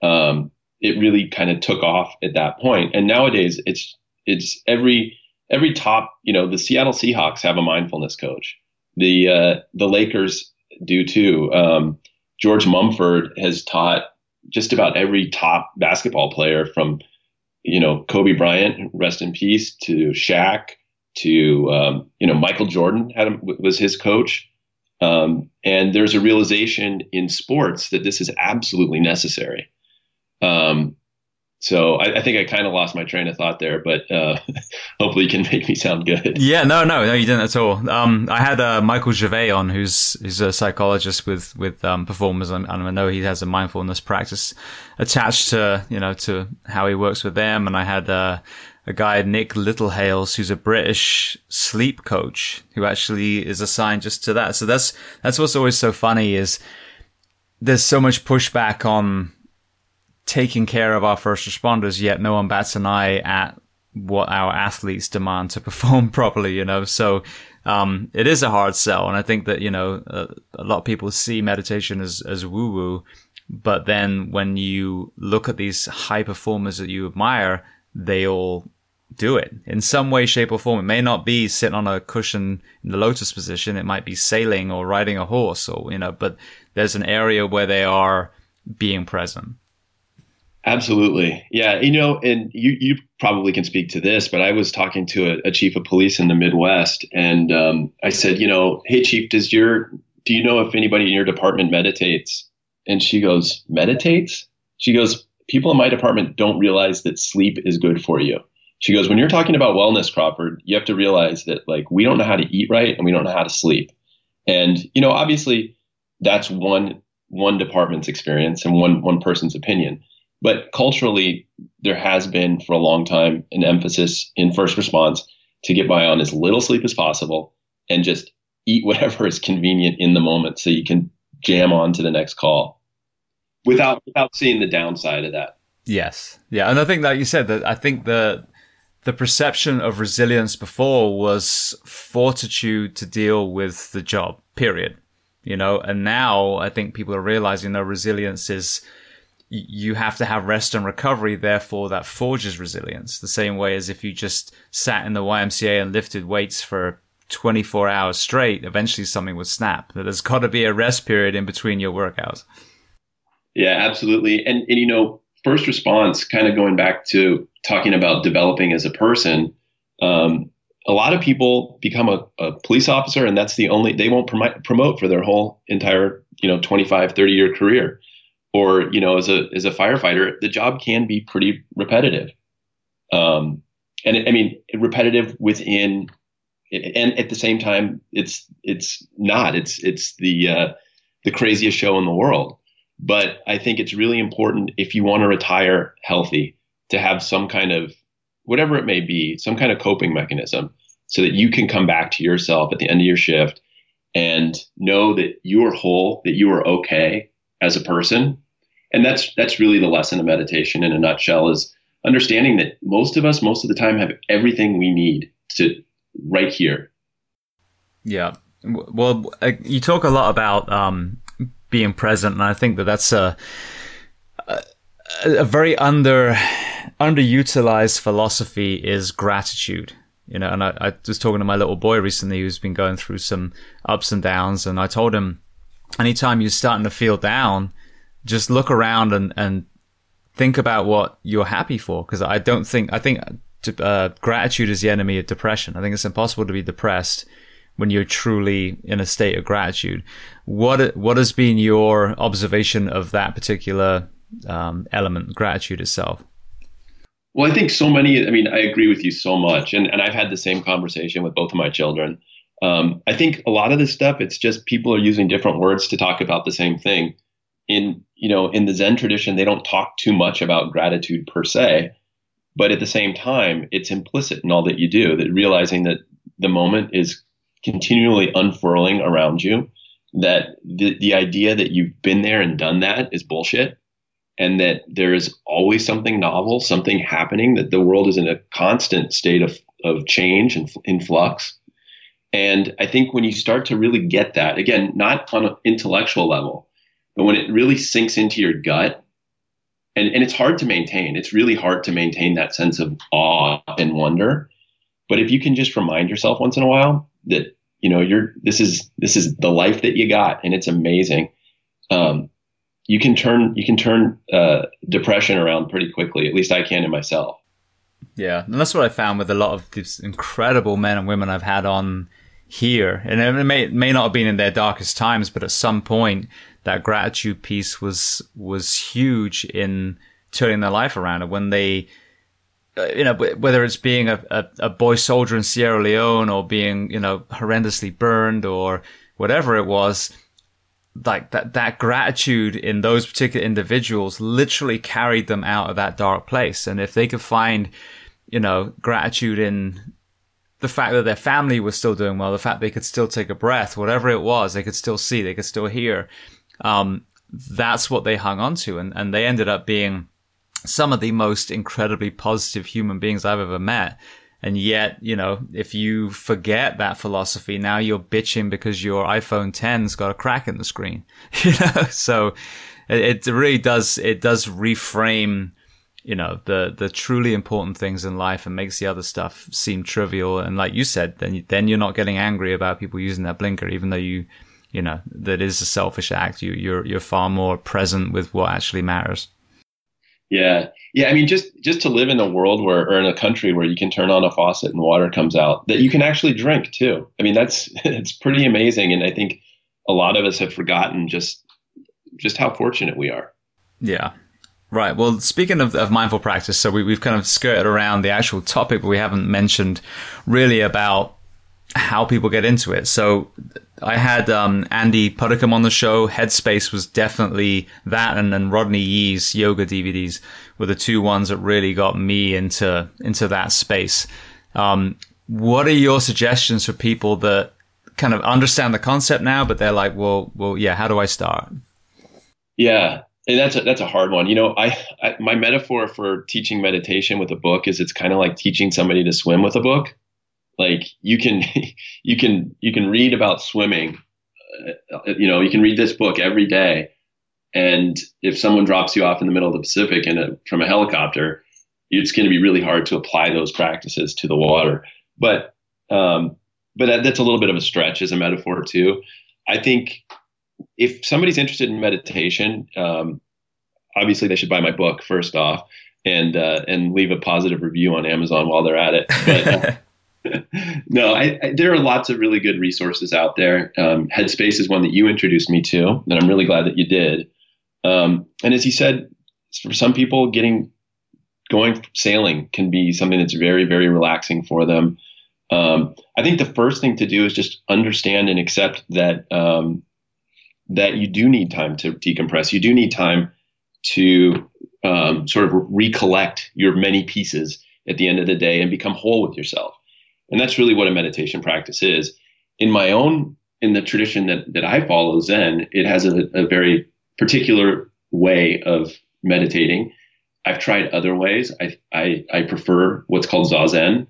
Um, it really kind of took off at that point. And nowadays, it's it's every every top. You know, the Seattle Seahawks have a mindfulness coach. The uh, the Lakers do too. Um, George Mumford has taught just about every top basketball player from you know Kobe Bryant, rest in peace, to Shaq, to um, you know Michael Jordan had him, was his coach. Um, and there's a realization in sports that this is absolutely necessary. Um, so I, I, think I kind of lost my train of thought there, but uh, hopefully you can make me sound good. Yeah, no, no, no, you didn't at all. Um, I had uh, Michael Gervais on, who's who's a psychologist with with um, performers, and, and, I know he has a mindfulness practice attached to you know to how he works with them. And I had uh, a guy Nick Littlehales, who's a British sleep coach, who actually is assigned just to that. So that's that's what's always so funny is there's so much pushback on taking care of our first responders, yet no one bats an eye at what our athletes demand to perform properly, you know? So, um, it is a hard sell. And I think that, you know, a, a lot of people see meditation as, as woo woo. But then when you look at these high performers that you admire, they all do it in some way, shape or form. It may not be sitting on a cushion in the lotus position. It might be sailing or riding a horse or, you know, but there's an area where they are being present. Absolutely. Yeah. You know, and you, you probably can speak to this, but I was talking to a, a chief of police in the Midwest and um, I said, you know, hey, chief, does your, do you know if anybody in your department meditates? And she goes, meditates? She goes, people in my department don't realize that sleep is good for you. She goes, when you're talking about wellness, Crawford, you have to realize that like we don't know how to eat right and we don't know how to sleep. And, you know, obviously that's one, one department's experience and one, one person's opinion but culturally, there has been for a long time an emphasis in first response to get by on as little sleep as possible and just eat whatever is convenient in the moment so you can jam on to the next call without without seeing the downside of that. Yes. Yeah. And I think that you said that I think the the perception of resilience before was fortitude to deal with the job, period. You know, and now I think people are realizing that resilience is you have to have rest and recovery. Therefore, that forges resilience. The same way as if you just sat in the YMCA and lifted weights for 24 hours straight, eventually something would snap. There's got to be a rest period in between your workouts. Yeah, absolutely. And, and you know, first response, kind of going back to talking about developing as a person, um, a lot of people become a, a, police officer and that's the only, they won't prom- promote for their whole entire, you know, 25, 30 year career. Or you know as a as a firefighter the job can be pretty repetitive. Um, and i mean repetitive within and at the same time it's it's not. It's it's the uh, the craziest show in the world but i think it's really important if you want to retire healthy to have some kind of whatever it may be some kind of coping mechanism so that you can come back to yourself at the end of your shift and know that you are whole that you are okay as a person. And that's that's really the lesson of meditation in a nutshell is understanding that most of us most of the time have everything we need to right here. Yeah. Well, you talk a lot about um, being present, and I think that that's a a, a very under underutilized philosophy is gratitude you know and I, I, was talking to my little boy recently who's been going through some ups and downs and i told him anytime you're starting to feel down, just look around and, and think about what you're happy for. Cause I don't think, I think uh, gratitude is the enemy of depression. I think it's impossible to be depressed when you're truly in a state of gratitude. What what has been your observation of that particular um, element, gratitude itself? Well, I think so many. I mean, I agree with you so much, and and I've had the same conversation with both of my children. Um, I think a lot of this stuff, it's just people are using different words to talk about the same thing. In you know, in the Zen tradition, they don't talk too much about gratitude per se, but at the same time, it's implicit in all that you do. That realizing that the moment is continually unfurling around you, that the the idea that you've been there and done that is bullshit, and that there is always something novel, something happening. That the world is in a constant state of of change and in flux and I think when you start to really get that, again, not on an intellectual level, but when it really sinks into your gut, and, and it's hard to maintain, it's really hard to maintain that sense of awe and wonder. But if you can just remind yourself once in a while that, you know, you're this is this is the life that you got and it's amazing. Um, you can turn you can turn uh, depression around pretty quickly. At least I can in myself. Yeah, and that's what I found with a lot of these incredible men and women I've had on here. And it may may not have been in their darkest times, but at some point that gratitude piece was was huge in turning their life around. And when they you know, whether it's being a, a, a, boy soldier in Sierra Leone or being, you know, horrendously burned or whatever it was, like that, that gratitude in those particular individuals literally carried them out of that dark place. And if they could find, you know, gratitude in the fact that their family was still doing well, the fact they could still take a breath, whatever it was, they could still see, they could still hear. Um, that's what they hung on to. And, and they ended up being some of the most incredibly positive human beings I've ever met. And yet, you know, if you forget that philosophy, now you're bitching because your iPhone 10's got a crack in the screen, you know? So it, it really does, it does reframe you know the the truly important things in life and makes the other stuff seem trivial and like you said then then you're not getting angry about people using that blinker even though you you know that is a selfish act you you're you're far more present with what actually matters yeah. Yeah i mean just just to live in a world where or in a country where you can turn on a faucet and water comes out that you can actually drink too. I mean that's it's pretty amazing and i think a lot of us have forgotten just just how fortunate we are. Yeah. Right. Well, speaking of, of mindful practice, so we, we've kind of skirted around the actual topic, but we haven't mentioned really about how people get into it. So I had um, Andy Puddicombe on the show. Headspace was definitely that, and then Rodney Yee's yoga DVDs were the two ones that really got me into into that space. Um, what are your suggestions for people that kind of understand the concept now, but they're like, well, well, yeah, how do I start? Yeah, and that's a, that's a hard one. You know, I, I my metaphor for teaching meditation with a book is it's kind of like teaching somebody to swim with a book. Like you can you can you can read about swimming. Uh, you know, you can read this book every day, and if someone drops you off in the middle of the Pacific in a, from a helicopter, it's going to be really hard to apply those practices to the water. But um, but that, that's a little bit of a stretch as a metaphor too. I think if somebody's interested in meditation, um, obviously they should buy my book first off, and uh, and leave a positive review on Amazon while they're at it. But, no, I, I, there are lots of really good resources out there. Um, Headspace is one that you introduced me to, and I'm really glad that you did. Um, and as you said, for some people, getting going sailing can be something that's very, very relaxing for them. Um, I think the first thing to do is just understand and accept that um, that you do need time to decompress. You do need time to um, sort of recollect your many pieces at the end of the day and become whole with yourself. And that's really what a meditation practice is. In my own, in the tradition that, that I follow, Zen, it has a, a very particular way of meditating. I've tried other ways. I, I, I prefer what's called Zazen,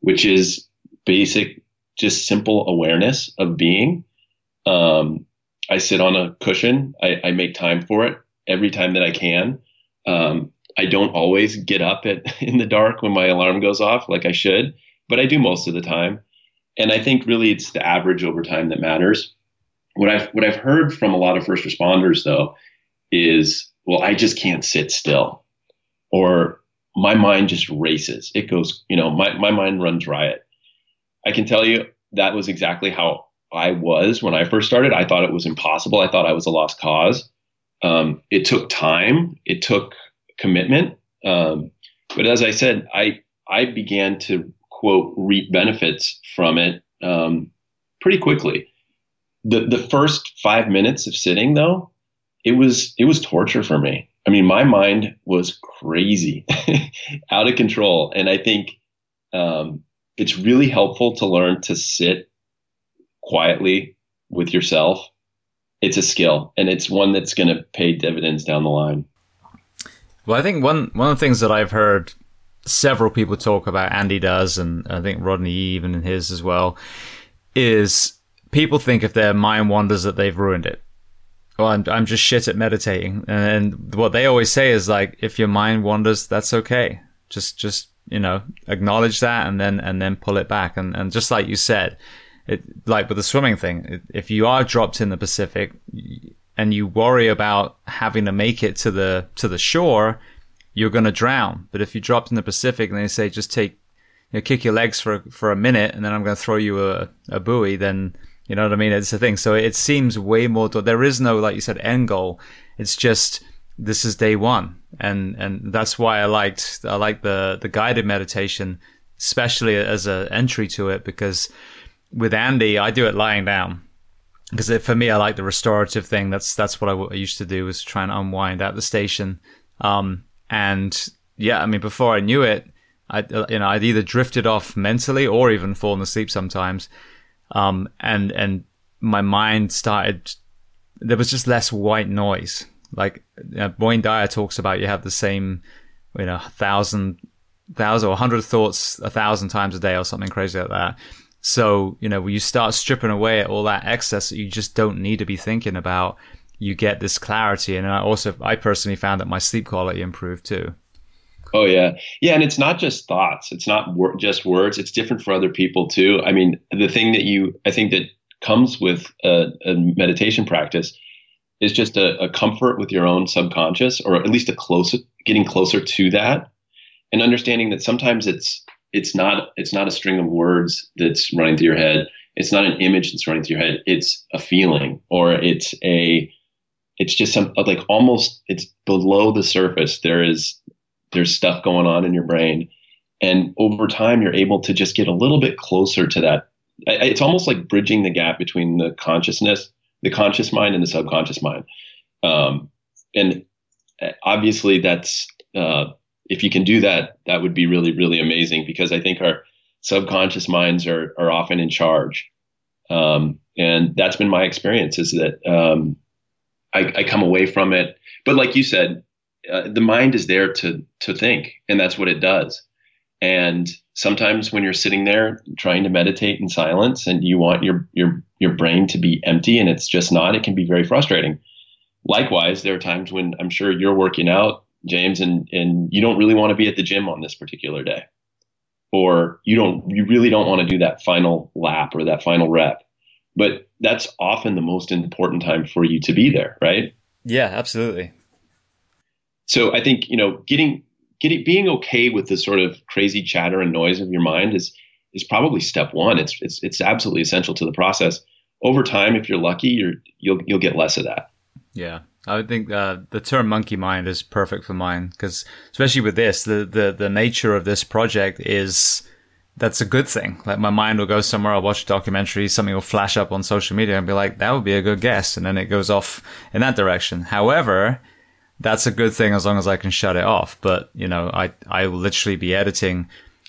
which is basic, just simple awareness of being. Um, I sit on a cushion. I, I, make time for it every time that I can. Um, I don't always get up at in the dark when my alarm goes off like I should, but I do most of the time. And I think really it's the average over time that matters. What I've what I've heard from a lot of first responders though is, well, I just can't sit still, or my mind just races. It goes, you know, my, my mind runs riot. I can tell you that was exactly how I was when I first started. I thought it was impossible. I thought I was a lost cause. Um, it took time. It took commitment. Um, but as I said, I I began to quote reap benefits from it um, pretty quickly. The the first five minutes of sitting though, it was it was torture for me. I mean, my mind was crazy, out of control, and I think um, it's really helpful to learn to sit quietly with yourself. It's a skill, and it's one that's going to pay dividends down the line. Well, I think one one of the things that I've heard several people talk about, Andy does, and I think Rodney even in his as well, is people think if their mind wanders that they've ruined it. Well, I'm, I'm just shit at meditating. And what they always say is like, if your mind wanders, that's okay. Just, just, you know, acknowledge that and then, and then pull it back. And, and just like you said, it, like with the swimming thing, if you are dropped in the Pacific and you worry about having to make it to the, to the shore, you're going to drown. But if you dropped in the Pacific and they say, just take, you know, kick your legs for, for a minute and then I'm going to throw you a, a buoy, then, you know what I mean? It's a thing. So it seems way more, there is no, like you said, end goal. It's just, this is day one. And, and that's why I liked, I like the, the guided meditation, especially as an entry to it, because with Andy, I do it lying down because for me, I like the restorative thing. That's, that's what I used to do was try and unwind at the station. Um, and yeah, I mean, before I knew it, I, you know, I'd either drifted off mentally or even fallen asleep sometimes. Um, and, and my mind started, there was just less white noise. Like, uh, Wayne Dyer talks about you have the same, you know, thousand, thousand or hundred thoughts a thousand times a day or something crazy like that. So, you know, when you start stripping away all that excess that you just don't need to be thinking about, you get this clarity. And I also, I personally found that my sleep quality improved too. Oh yeah, yeah, and it's not just thoughts. It's not wor- just words. It's different for other people too. I mean, the thing that you, I think that comes with a, a meditation practice is just a, a, comfort with your own subconscious, or at least a close, getting closer to that, and understanding that sometimes it's it's not it's not a string of words that's running through your head. It's not an image that's running through your head. It's a feeling, or it's a it's just some like almost it's below the surface. There is there's stuff going on in your brain, and over time you're able to just get a little bit closer to that. It's almost like bridging the gap between the consciousness, the conscious mind, and the subconscious mind. Um, and uh, obviously, that's uh, if you can do that, that would be really really amazing because I think our subconscious minds are are often in charge. Um, and that's been my experience is that um, I, I come away from it. But like you said, uh, the mind is there to to think, and that's what it does. And sometimes when you're sitting there trying to meditate in silence, and you want your your your brain to be empty, and it's just not, it can be very frustrating. Likewise, there are times when I'm sure you're working out, James, and and you don't really want to be at the gym on this particular day, or you don't you really don't want to do that final lap or that final rep but that's often the most important time for you to be there, right? Yeah, absolutely. So I think, you know, getting getting being okay with the sort of crazy chatter and noise of your mind is is probably step one. It's it's it's absolutely essential to the process. Over time, if you're lucky, you're you'll you'll get less of that. Yeah. I would think uh, the term monkey mind is perfect for mine because, especially with this, the, the, the nature of this project is that's a good thing. Like my mind will go somewhere. I'll watch a documentary. Something will flash up on social media and be like, that would be a good guess. And then it goes off in that direction. However, that's a good thing as long as I can shut it off. But, you know, I, I will literally be editing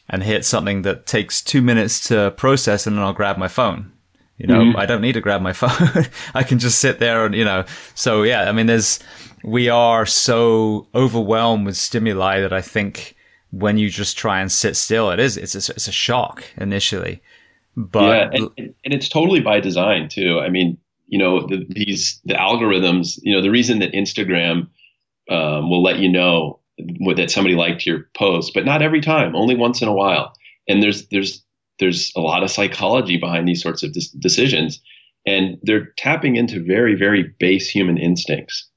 and hit something that takes two minutes to process and then I'll grab my phone. You know, mm-hmm. I don't need to grab my phone. I can just sit there and, you know, so yeah, I mean, there's, we are so overwhelmed with stimuli that I think, when you just try and sit still, it is it's a, it's a shock initially. But yeah, and, and it's totally by design too. I mean, you know, the, these the algorithms. You know, the reason that Instagram um, will let you know that somebody liked your post, but not every time, only once in a while. And there's there's there's a lot of psychology behind these sorts of decisions, and they're tapping into very very base human instincts.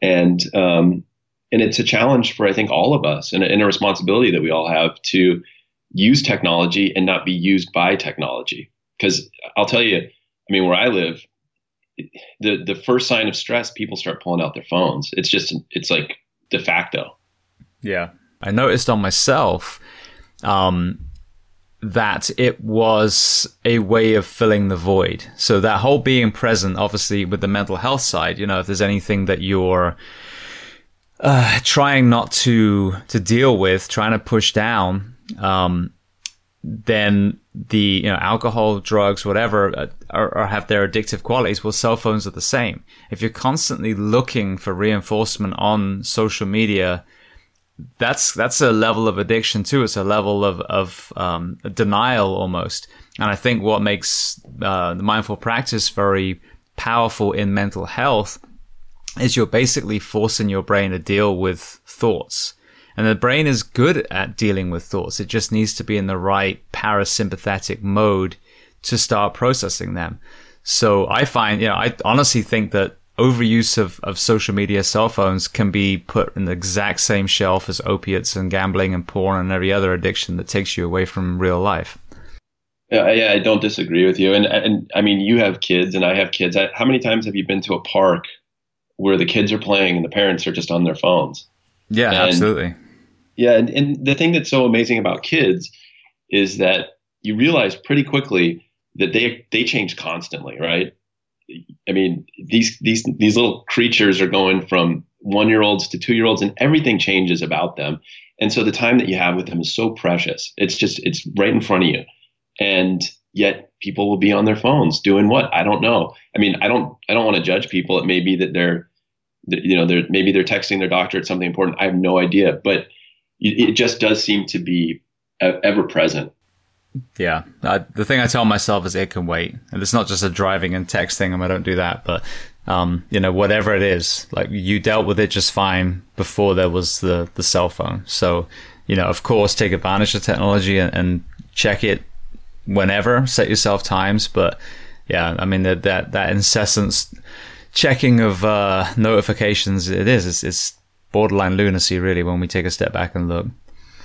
And um, and it's a challenge for I think all of us, and, and a responsibility that we all have to use technology and not be used by technology. Because I'll tell you, I mean, where I live, the the first sign of stress, people start pulling out their phones. It's just it's like de facto. Yeah, I noticed on myself um, that it was a way of filling the void. So that whole being present, obviously, with the mental health side, you know, if there's anything that you're uh, trying not to to deal with, trying to push down, um, then the you know alcohol, drugs, whatever, uh, are, have their addictive qualities. Well, cell phones are the same. If you're constantly looking for reinforcement on social media, that's that's a level of addiction too. It's a level of of um, denial almost. And I think what makes uh, the mindful practice very powerful in mental health is you're basically forcing your brain to deal with thoughts. And the brain is good at dealing with thoughts. It just needs to be in the right parasympathetic mode to start processing them. So I find, you know, I honestly think that overuse of, of social media cell phones can be put in the exact same shelf as opiates and gambling and porn and every other addiction that takes you away from real life. Yeah, yeah, I don't disagree with you. And and I mean, you have kids, and I have kids. How many times have you been to a park where the kids are playing and the parents are just on their phones. Yeah, and, absolutely. Yeah, and, and the thing that's so amazing about kids is that you realize pretty quickly that they they change constantly, right? I mean, these these these little creatures are going from one year olds to two year olds, and everything changes about them. And so the time that you have with them is so precious. It's just it's right in front of you, and yet people will be on their phones doing what I don't know. I mean, I don't I don't want to judge people. It may be that they're you know, they're maybe they're texting their doctor at something important. I have no idea, but it, just does seem to be ever present. Yeah, uh, the thing I tell myself is it can wait, and it's not just a driving and texting. and I don't do that, but um, you know, whatever it is, like you dealt with it just fine before there was the the cell phone. So, you know, of course, take advantage of technology and, and check it whenever. Set yourself times, but yeah, I mean that that that incessant checking of uh, notifications it is. It's, it's, borderline lunacy, really, when we take a step back and look.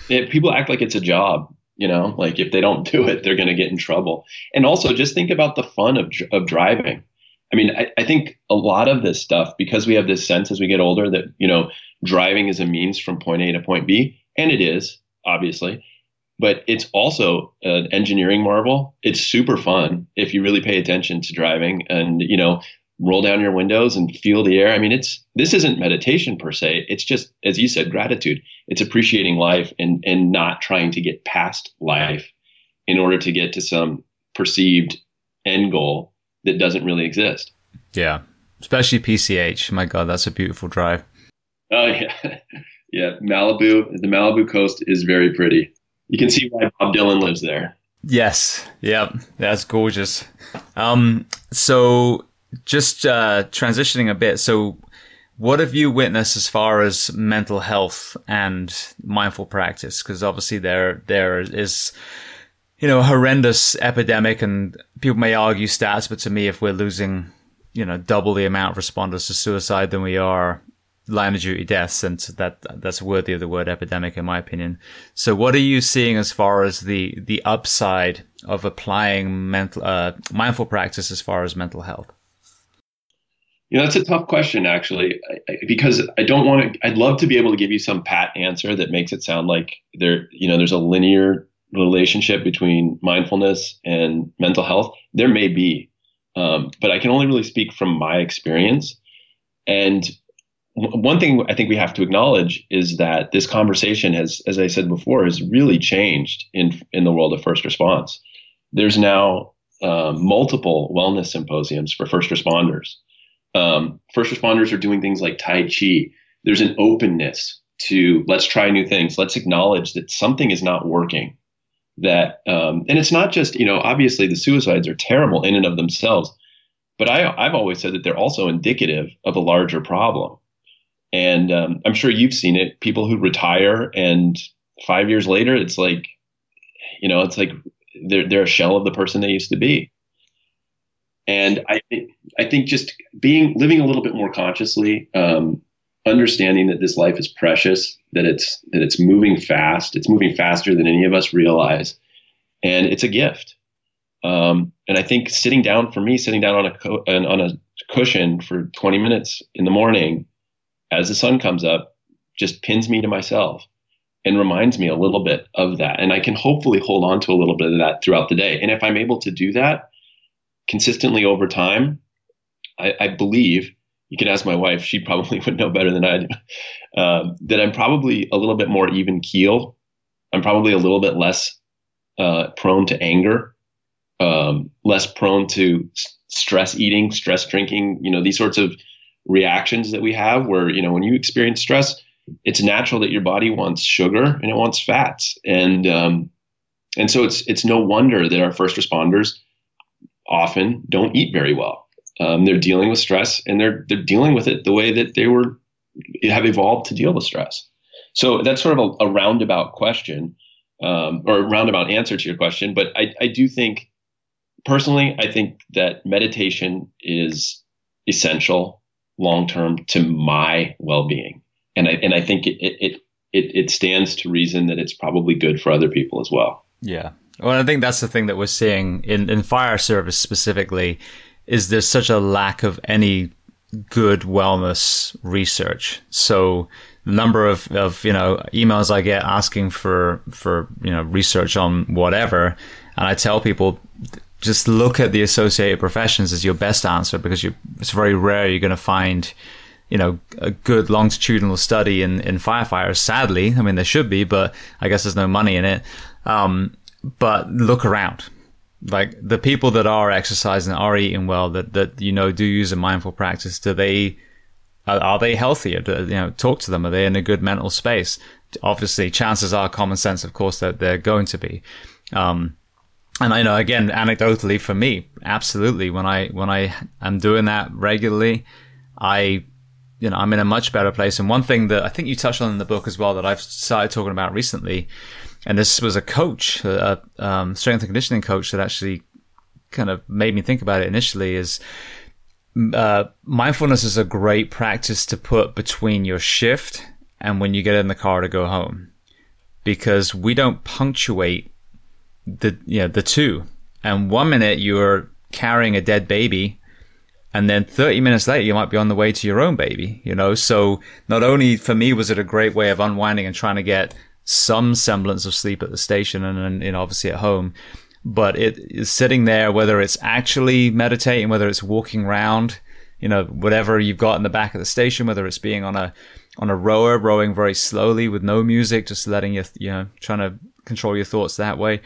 It, people act like it's a job, you know, like if they don't do it, they're going to get in trouble. And also, just think about the fun of, of driving. I mean, I, I think a lot of this stuff, because we have this sense as we get older that, you know, driving is a means from point A to point B, and it is, obviously but it's also an engineering marvel. It's super fun if you really pay attention to driving and you know roll down your windows and feel the air. I mean, it's this isn't meditation per se. It's just, as you said, gratitude. It's appreciating life and and not trying to get past life in order to get to some perceived end goal that doesn't really exist. Yeah, especially PCH. My God, that's a beautiful drive. Oh yeah, yeah. Malibu, the Malibu coast is very pretty. You can see why Bob Dylan lives there. Yes. Yep. That's gorgeous. Um, so just uh, transitioning a bit. So, what have you witnessed as far as mental health and mindful practice? Because obviously there there is, you know, a horrendous epidemic, and people may argue stats, but to me, if we're losing, you know, double the amount of responders to suicide than we are line of duty deaths, and that that's worthy of the word epidemic, in my opinion. So, what are you seeing as far as the the upside of applying mental uh, mindful practice as far as mental health? You know, that's a tough question actually, because I don't want to. I'd love to be able to give you some pat answer that makes it sound like there, you know, there's a linear relationship between mindfulness and mental health. There may be, um, but I can only really speak from my experience. And one thing I think we have to acknowledge is that this conversation has, as I said before, has really changed in in the world of first response. There's now um, multiple wellness symposiums for first responders um, first responders are doing things like Tai Chi. There's an openness to let's try new things. Let's acknowledge that something is not working. That um, and it's not just you know obviously the suicides are terrible in and of themselves, but I I've always said that they're also indicative of a larger problem. And um, I'm sure you've seen it. People who retire and five years later, it's like, you know, it's like they're they're a shell of the person they used to be. And I think I think just being living a little bit more consciously, um, understanding that this life is precious, that it's that it's moving fast, it's moving faster than any of us realize, and it's a gift. Um, and I think sitting down for me, sitting down on a co- on a cushion for 20 minutes in the morning as the sun comes up, just pins me to myself and reminds me a little bit of that. And I can hopefully hold on to a little bit of that throughout the day. And if I'm able to do that consistently over time, I, I believe you can ask my wife; she probably would know better than I do. Uh, that I'm probably a little bit more even keel. I'm probably a little bit less uh, prone to anger, um, less prone to stress eating, stress drinking. You know these sorts of reactions that we have, where you know when you experience stress, it's natural that your body wants sugar and it wants fats, and um, and so it's it's no wonder that our first responders often don't eat very well. Um, they're dealing with stress and they're they're dealing with it the way that they were have evolved to deal with stress. So that's sort of a, a roundabout question um, or a roundabout answer to your question. But I, I do think personally, I think that meditation is essential long term to my well being, and I and I think it, it it it stands to reason that it's probably good for other people as well. Yeah. Well, I think that's the thing that we're seeing in, in fire service specifically is there's such a lack of any good wellness research. So the number of, of you know emails I get asking for for you know research on whatever, and I tell people just look at the associated professions as your best answer because it's very rare you're going to find you know a good longitudinal study in in firefighters. Sadly, I mean there should be, but I guess there's no money in it. Um, but look around like the people that are exercising, are eating well, that that you know do use a mindful practice, do they are, are they healthier? Do, you know, talk to them. Are they in a good mental space? Obviously, chances are, common sense, of course, that they're going to be. Um, and I know, again, anecdotally for me, absolutely, when I when I am doing that regularly, I you know I'm in a much better place. And one thing that I think you touched on in the book as well that I've started talking about recently and this was a coach, a, um, strength and conditioning coach that actually kind of made me think about it initially is uh, mindfulness is a great practice to put between your shift and when you get in the car to go home. Because we don't punctuate the you know, the two. And one minute you're carrying a dead baby and then 30 minutes later you might be on the way to your own baby you know? So not only for me was it a great way of unwinding and trying to get some semblance of sleep at the station and, and obviously at home. But it is sitting there, whether it's actually meditating, whether it's walking around, you know, whatever you've got in the back of the station, whether it's being on a on a rower, rowing very slowly with no music, just letting you, you know, trying to control your thoughts that way.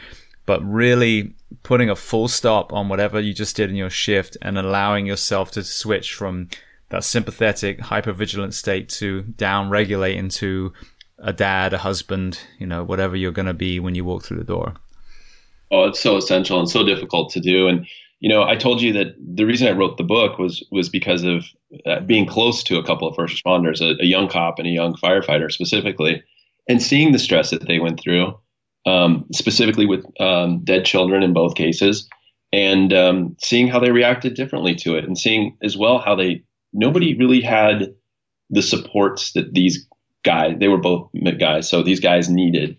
But really putting a full stop on whatever you just did in your shift and allowing yourself to switch from that sympathetic, hypervigilant state to down regulate into a dad, a husband, you know, whatever you're going to be when you walk through the door. Oh, it's so essential and so difficult to do. And you know, I told you that the reason I wrote the book was was because of uh, being close to a couple of first responders, a, a, young cop and a young firefighter specifically, and seeing the stress that they went through, um, specifically with um, dead children in both cases, and um, seeing how they reacted differently to it, and seeing as well how they nobody really had the supports that these guy. They were both guys, so these guys needed.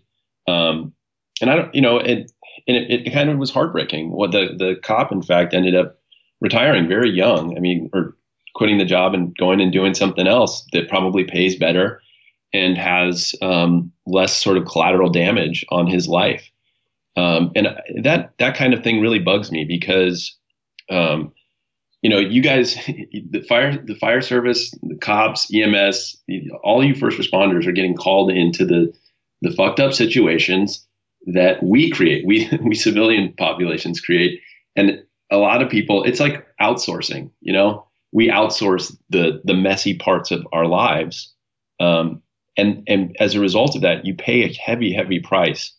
Um, and I don't, you know, it, and it, it kind of was heartbreaking. What the the cop, in fact, ended up retiring very young. I mean, or quitting the job and going and doing something else that probably pays better and has um, less sort of collateral damage on his life. Um, and that that kind of thing really bugs me because um, you know, you guys, the fire, the fire service, the cops, EMS, all you first responders are getting called into the the fucked up situations that we create, we we civilian populations create, and a lot of people, it's like outsourcing. You know, we outsource the the messy parts of our lives, um, and and as a result of that, you pay a heavy, heavy price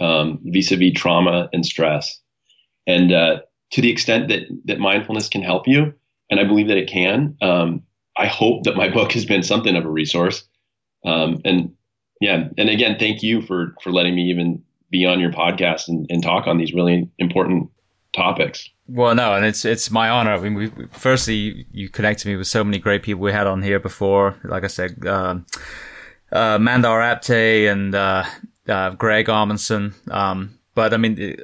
um, vis-a-vis trauma and stress, and uh, to the extent that that mindfulness can help you, and I believe that it can. Um, I hope that my book has been something of a resource. Um, and yeah, and again, thank you for for letting me even be on your podcast and, and talk on these really important topics. Well, no, and it's it's my honor. I mean, we, firstly, you connected me with so many great people we had on here before. Like I said, um, uh, Mandar Apte and uh, uh, Greg Amundson. Um, but I mean,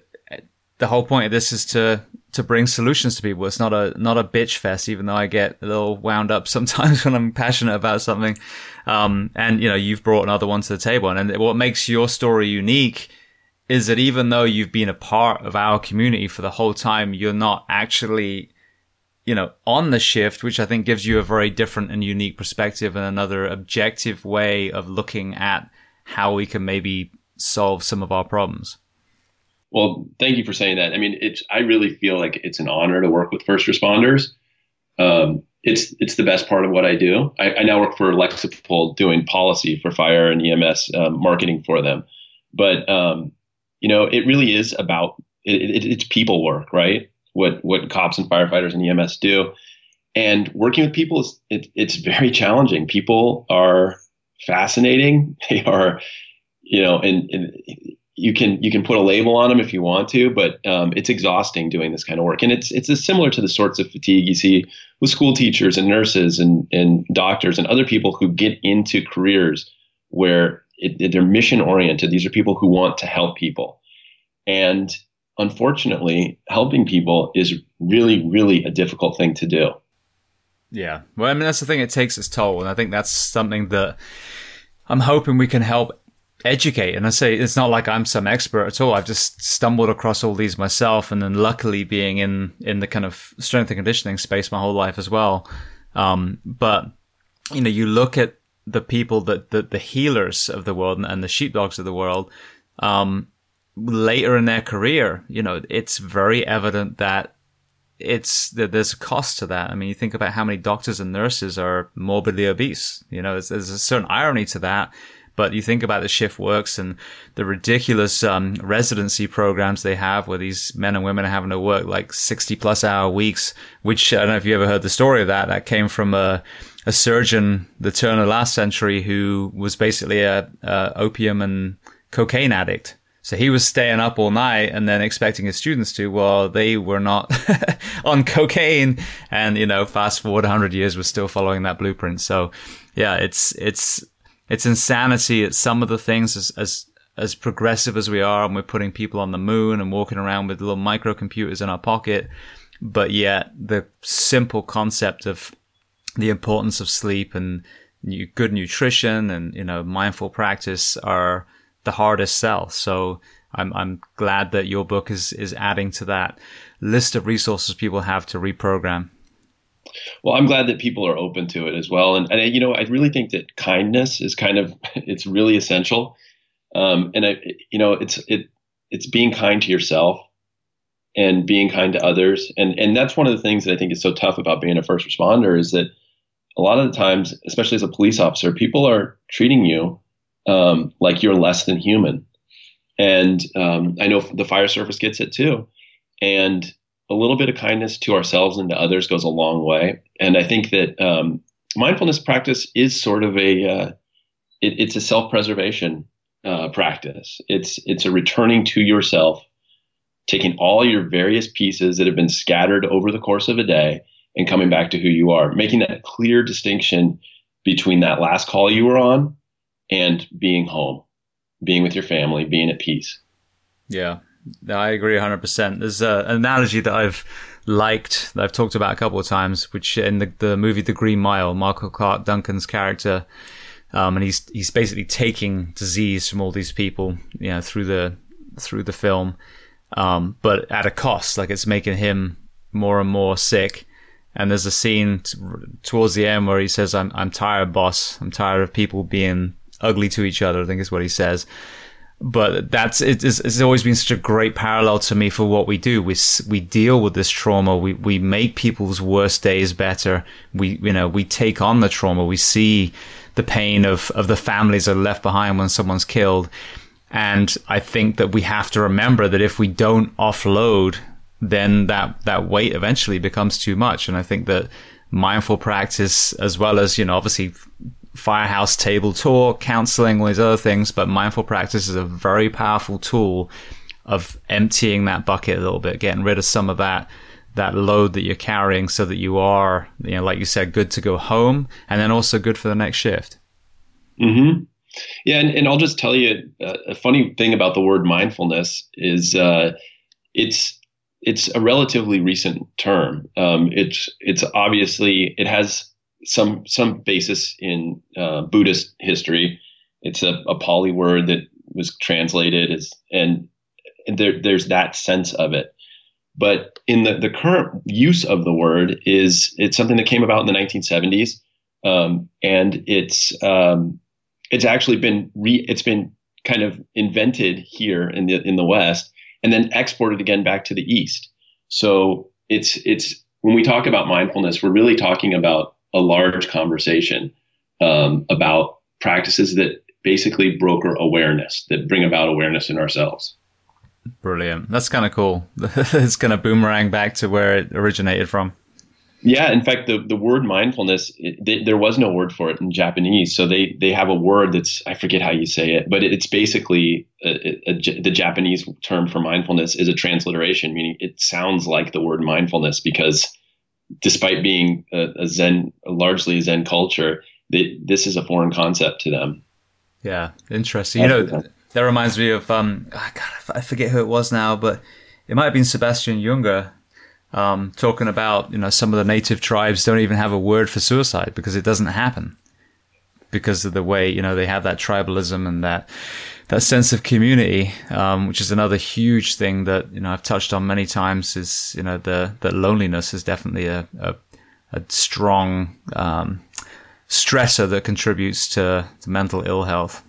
the whole point of this is to to bring solutions to people. It's not a not a bitch fest, even though I get a little wound up sometimes when I'm passionate about something. Um, and you know, you've brought another one to the table, and what makes your story unique is that even though you've been a part of our community for the whole time, you're not actually, you know, on the shift, which I think gives you a very different and unique perspective and another objective way of looking at how we can maybe solve some of our problems. Well, thank you for saying that. I mean, it's I really feel like it's an honor to work with first responders. Um, it's it's the best part of what I do. I, I, now work for Lexipol doing policy for fire and EMS um, marketing for them. But um, you know, it really is about it, it, it's people work, right? What what cops and firefighters and EMS do, and working with people is it, it's very challenging. People are fascinating. They are, you know, and, and you can you can put a label on them if you want to, but um, it's exhausting doing this kind of work, and it's it's similar to the sorts of fatigue you see with school teachers and nurses and and doctors and other people who get into careers where it, it, they're mission oriented. These are people who want to help people. And unfortunately, helping people is really, really a difficult thing to do. Yeah. Well, I mean, that's the thing. It takes its toll. And I think that's something that I'm hoping we can help educate. And I say it's not like I'm some expert at all. I've just stumbled across all these myself. And then luckily being in, in the kind of strength and conditioning space my whole life as well. Um, but, you know, you look at the people that the, the healers of the world and, and the sheepdogs of the world, um, later in their career, you know, it's very evident that it's that there's a cost to that. I mean, you think about how many doctors and nurses are morbidly obese. You know, there's, there's a certain irony to that. But you think about the shift works and the ridiculous um, residency programs they have, where these men and women are having to work like sixty plus hour weeks. Which I don't know if you ever heard the story of that. That came from a a surgeon the turn of last century who was basically a, a opium and cocaine addict. So he was staying up all night and then expecting his students to. Well, they were not on cocaine, and you know, fast forward 100 years, we're still following that blueprint. So, yeah, it's it's it's insanity. It's some of the things as as as progressive as we are, and we're putting people on the moon and walking around with little microcomputers in our pocket, but yet the simple concept of the importance of sleep and good nutrition and you know mindful practice are the hardest sell. So I'm I'm glad that your book is is adding to that list of resources people have to reprogram. Well, I'm glad that people are open to it as well, and and you know I really think that kindness is kind of it's really essential, um, and I you know it's it it's being kind to yourself and being kind to others, and and that's one of the things that I think is so tough about being a first responder is that a lot of the times, especially as a police officer, people are treating you um, like you're less than human. And um, I know the fire service gets it too. And a little bit of kindness to ourselves and to others goes a long way. And I think that um, mindfulness practice is sort of a uh, it, it's a self preservation uh, practice. It's it's a returning to yourself, taking all your various pieces that have been scattered over the course of a day and coming back to who you are, making that clear distinction between that last call you were on and being home, being with your family, being at peace. Yeah, I agree 100%. There's a, an analogy that I've liked, that I've talked about a couple of times, which in the, the movie The Green Mile, Michael Clarke Duncan's character, um, and he's he's basically taking disease from all these people, you know, through the through the film, um, but at a cost. Like it's making him more and more sick. And there's a scene t- towards the end where he says, "I'm I'm tired, boss. I'm tired of people being ugly to each other. I think is what he says. But that's it's, it's always been such a great parallel to me for what we do. We we deal with this trauma. We we make people's worst days better. We you know we take on the trauma. We see the pain of of the families that are left behind when someone's killed. And I think that we have to remember that if we don't offload, then that, that weight eventually becomes too much. And I think that mindful practice, as well as, you know, obviously firehouse table talk, counseling, all these other things. But mindful practice is a very powerful tool of emptying that bucket a little bit, getting rid of some of that that load that you're carrying so that you are, you know, like you said, good to go home and then also good for the next shift. Mm-hmm. Yeah. And, and I'll just tell you uh, a funny thing about the word mindfulness is uh, it's, it's a relatively recent term. Um, it's, it's obviously, it has some, some basis in uh, Buddhist history. It's a, a Pali word that was translated as, and, and there, there's that sense of it. But in the, the current use of the word is it's something that came about in the 1970s, um, and it's um, it's actually been re, it's been kind of invented here in the in the West and then exported again back to the East. So it's it's when we talk about mindfulness, we're really talking about a large conversation um, about practices that basically broker awareness, that bring about awareness in ourselves. Brilliant. That's kind of cool. it's going to boomerang back to where it originated from. Yeah, in fact, the, the word mindfulness, it, they, there was no word for it in Japanese. So they, they have a word that's, I forget how you say it, but it's basically a, a, a, the Japanese term for mindfulness is a transliteration, meaning it sounds like the word mindfulness because despite being a, Zen, largely a Zen culture, they, this is a foreign concept to them. Yeah, interesting. You know, that reminds me of um, ah, God, I forget who it was now, but it might have been Sebastian Junger um, talking about you know some of the native tribes don't even have a word for suicide because it doesn't happen because of the way you know they have that tribalism and that that sense of community, um, which is another huge thing that you know I've touched on many times. Is you know the that loneliness is definitely a a, a strong um, stressor that contributes to, to mental ill health.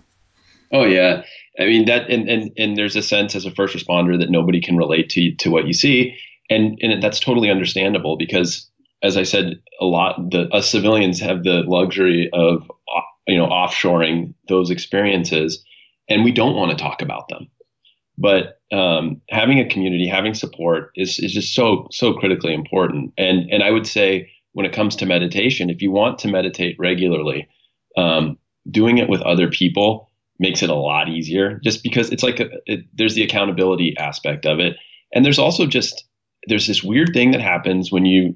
Oh yeah, I mean that, and and and there's a sense as a first responder that nobody can relate to to what you see, and and that's totally understandable because, as I said, a lot the us civilians have the luxury of you know offshoring those experiences, and we don't want to talk about them. But um, having a community, having support is is just so so critically important. And and I would say when it comes to meditation, if you want to meditate regularly, um, doing it with other people makes it a lot easier just because it's like a, it, there's the accountability aspect of it and there's also just there's this weird thing that happens when you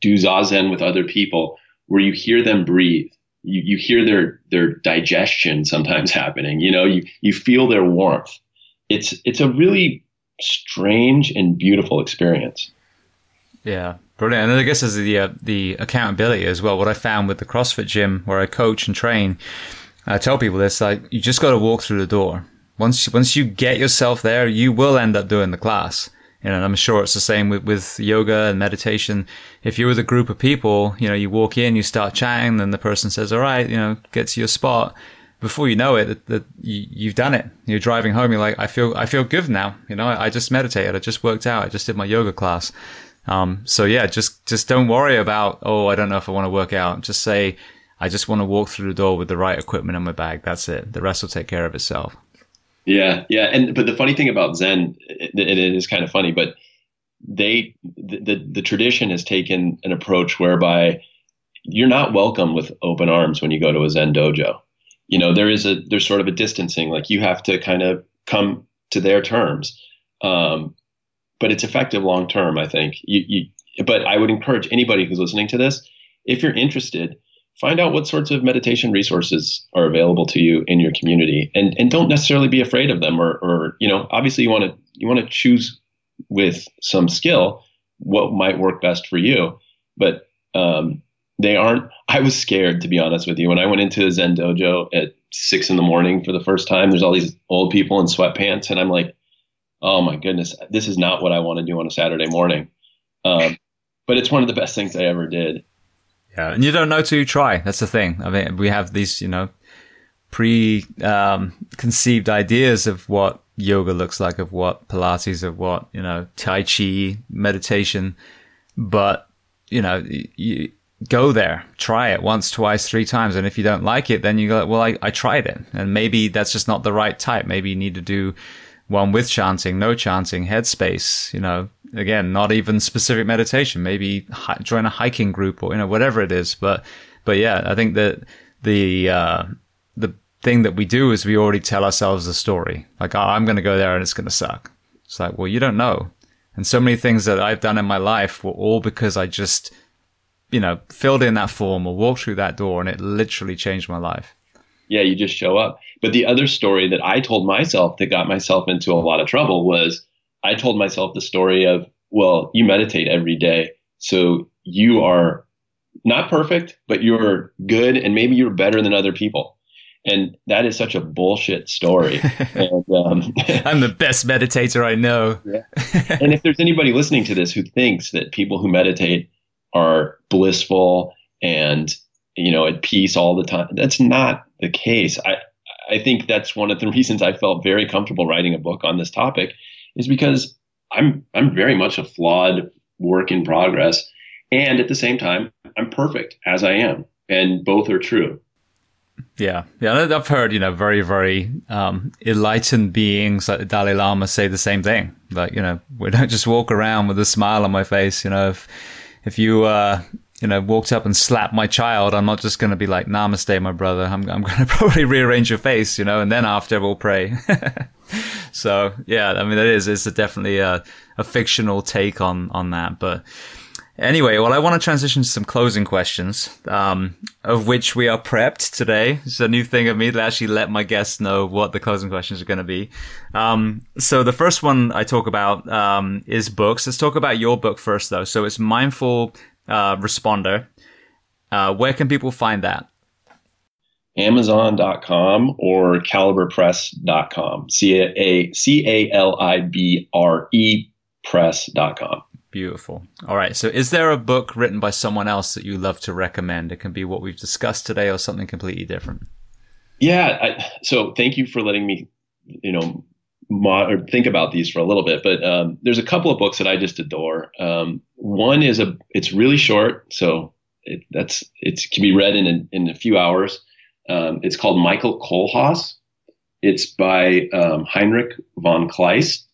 do zazen with other people where you hear them breathe you, you hear their their digestion sometimes happening you know you you feel their warmth it's it's a really strange and beautiful experience yeah brilliant and i guess as the uh, the accountability as well what i found with the crossfit gym where i coach and train I tell people this, like, you just got to walk through the door. Once, once you get yourself there, you will end up doing the class. You know, and I'm sure it's the same with, with yoga and meditation. If you're with a group of people, you know, you walk in, you start chatting, then the person says, all right, you know, get to your spot. Before you know it, that, that you, you've done it. You're driving home. You're like, I feel, I feel good now. You know, I, I just meditated. I just worked out. I just did my yoga class. Um, so yeah, just, just don't worry about, oh, I don't know if I want to work out. Just say, I just want to walk through the door with the right equipment in my bag. That's it. The rest will take care of itself. Yeah, yeah, and but the funny thing about Zen, it, it is kind of funny, but they the, the the tradition has taken an approach whereby you're not welcome with open arms when you go to a Zen dojo. You know, there is a there's sort of a distancing, like you have to kind of come to their terms. Um, but it's effective long term, I think. You, you, but I would encourage anybody who's listening to this, if you're interested, find out what sorts of meditation resources are available to you in your community and and don't necessarily be afraid of them or or you know obviously you want to you want to choose with some skill what might work best for you but um, they aren't i was scared to be honest with you. When i went into zen dojo at six in the morning for the first time there's all these old people in sweatpants and i'm like oh my goodness this is not what i want to do on a saturday morning. Um, but it's one of the best things i ever did yeah, and you don't know to try. That's the thing. I mean, we have these, you know, pre-conceived um, ideas of what yoga looks like, of what Pilates, of what you know, Tai Chi, meditation, but you know, you go there, try it once, twice, three times, and if you don't like it, then you go, well, I, I tried it, and maybe that's just not the right type. Maybe you need to do one with chanting, no chanting, headspace, you know, again, not even specific meditation, maybe hi- join a hiking group or, you know, whatever it is. But, but yeah, I think that the, uh, the thing that we do is we already tell ourselves a story. Like, oh, I'm going to go there and it's going to suck. It's like, well, you don't know. And so many things that I've done in my life were all because I just, you know, filled in that form or walked through that door and it literally changed my life. Yeah, you just show up. But the other story that I told myself that got myself into a lot of trouble was I told myself the story of, well, you meditate every day. So you are not perfect, but you're good and maybe you're better than other people. And that is such a bullshit story. and, um, I'm the best meditator I know. yeah. And if there's anybody listening to this who thinks that people who meditate are blissful and you know at peace all the time, that's not the case. I I think that's one of the reasons I felt very comfortable writing a book on this topic, is because I'm I'm very much a flawed work in progress, and at the same time I'm perfect as I am, and both are true. Yeah, yeah, I've heard you know very very um, enlightened beings like the Dalai Lama say the same thing. Like you know we don't just walk around with a smile on my face. You know if if you uh, you know walked up and slapped my child, I'm not just going to be like Namaste, my brother. I'm I'm going to probably rearrange your face, you know, and then after we'll pray. so yeah, I mean it is it's a definitely a, a fictional take on on that, but Anyway, well, I want to transition to some closing questions, um, of which we are prepped today. It's a new thing of me to actually let my guests know what the closing questions are going to be. Um, so the first one I talk about um, is books. Let's talk about your book first, though. So it's Mindful uh, Responder. Uh, where can people find that? Amazon.com or calibrepress.com. C A C A L I B R E press.com. Beautiful. All right. So, is there a book written by someone else that you love to recommend? It can be what we've discussed today or something completely different. Yeah. I, so, thank you for letting me, you know, mod, think about these for a little bit. But um, there's a couple of books that I just adore. Um, one is a, it's really short, so it, that's it can be read in a, in a few hours. Um, it's called Michael Kohlhaas. It's by um, Heinrich von Kleist.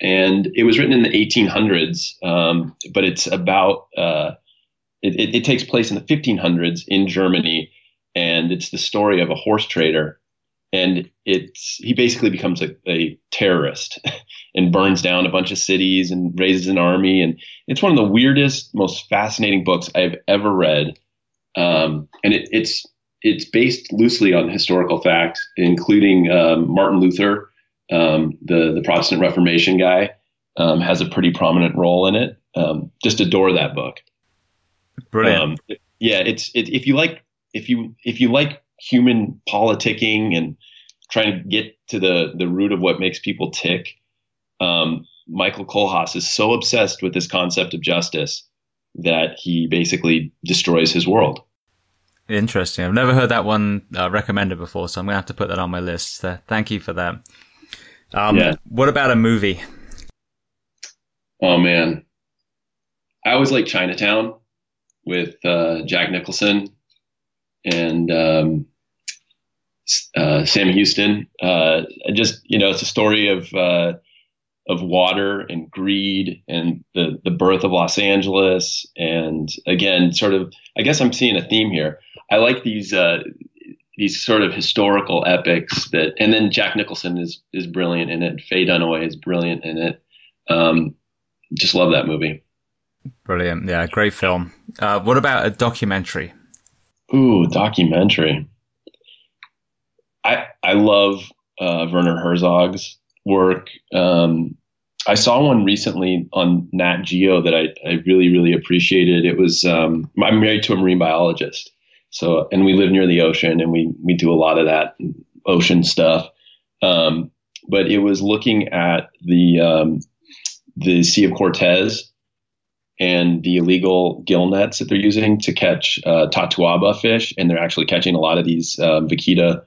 And it was written in the 1800s, um, but it's about uh, it, it, it, takes place in the 1500s in Germany, and it's the story of a horse trader, and it's he basically becomes a, a terrorist and burns down a bunch of cities and raises an army, and it's one of the weirdest, most fascinating books I've ever read, um, and it, it's it's based loosely on historical facts, including um, Martin Luther um, the the Protestant Reformation guy, um, has a pretty prominent role in it. Um, just adore that book. Brilliant. Um, yeah, it's it, if you like if you if you like human politicking and trying to get to the the root of what makes people tick. Um, Michael Kohlhaas is so obsessed with this concept of justice that he basically destroys his world. Interesting. I've never heard that one uh, recommended before, so I'm gonna have to put that on my list. So thank you for that. Um, yeah. What about a movie? Oh man, I always like Chinatown with uh, Jack Nicholson and um, uh, Sam Houston. Uh, just you know, it's a story of uh, of water and greed and the the birth of Los Angeles. And again, sort of, I guess I'm seeing a theme here. I like these uh, these sort of historical epics that, and then Jack Nicholson is is brilliant in it. Faye Dunaway is brilliant in it. Um, just love that movie. Brilliant, yeah, great film. Uh, what about a documentary? Ooh, documentary. I I love uh, Werner Herzog's work. Um, I saw one recently on Nat Geo that I, I really really appreciated. It was um, I'm married to a marine biologist, so, and we live near the ocean and we, we do a lot of that ocean stuff. Um, but it was looking at the, um, the Sea of Cortez and the illegal gill nets that they're using to catch uh, totoaba fish. And they're actually catching a lot of these um, vaquita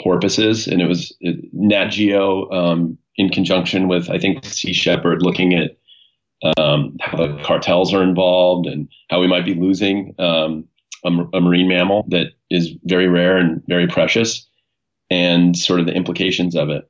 porpoises. And it was Nat Geo um, in conjunction with, I think, Sea Shepherd looking at um, how the cartels are involved and how we might be losing um, a, a marine mammal that is very rare and very precious, and sort of the implications of it.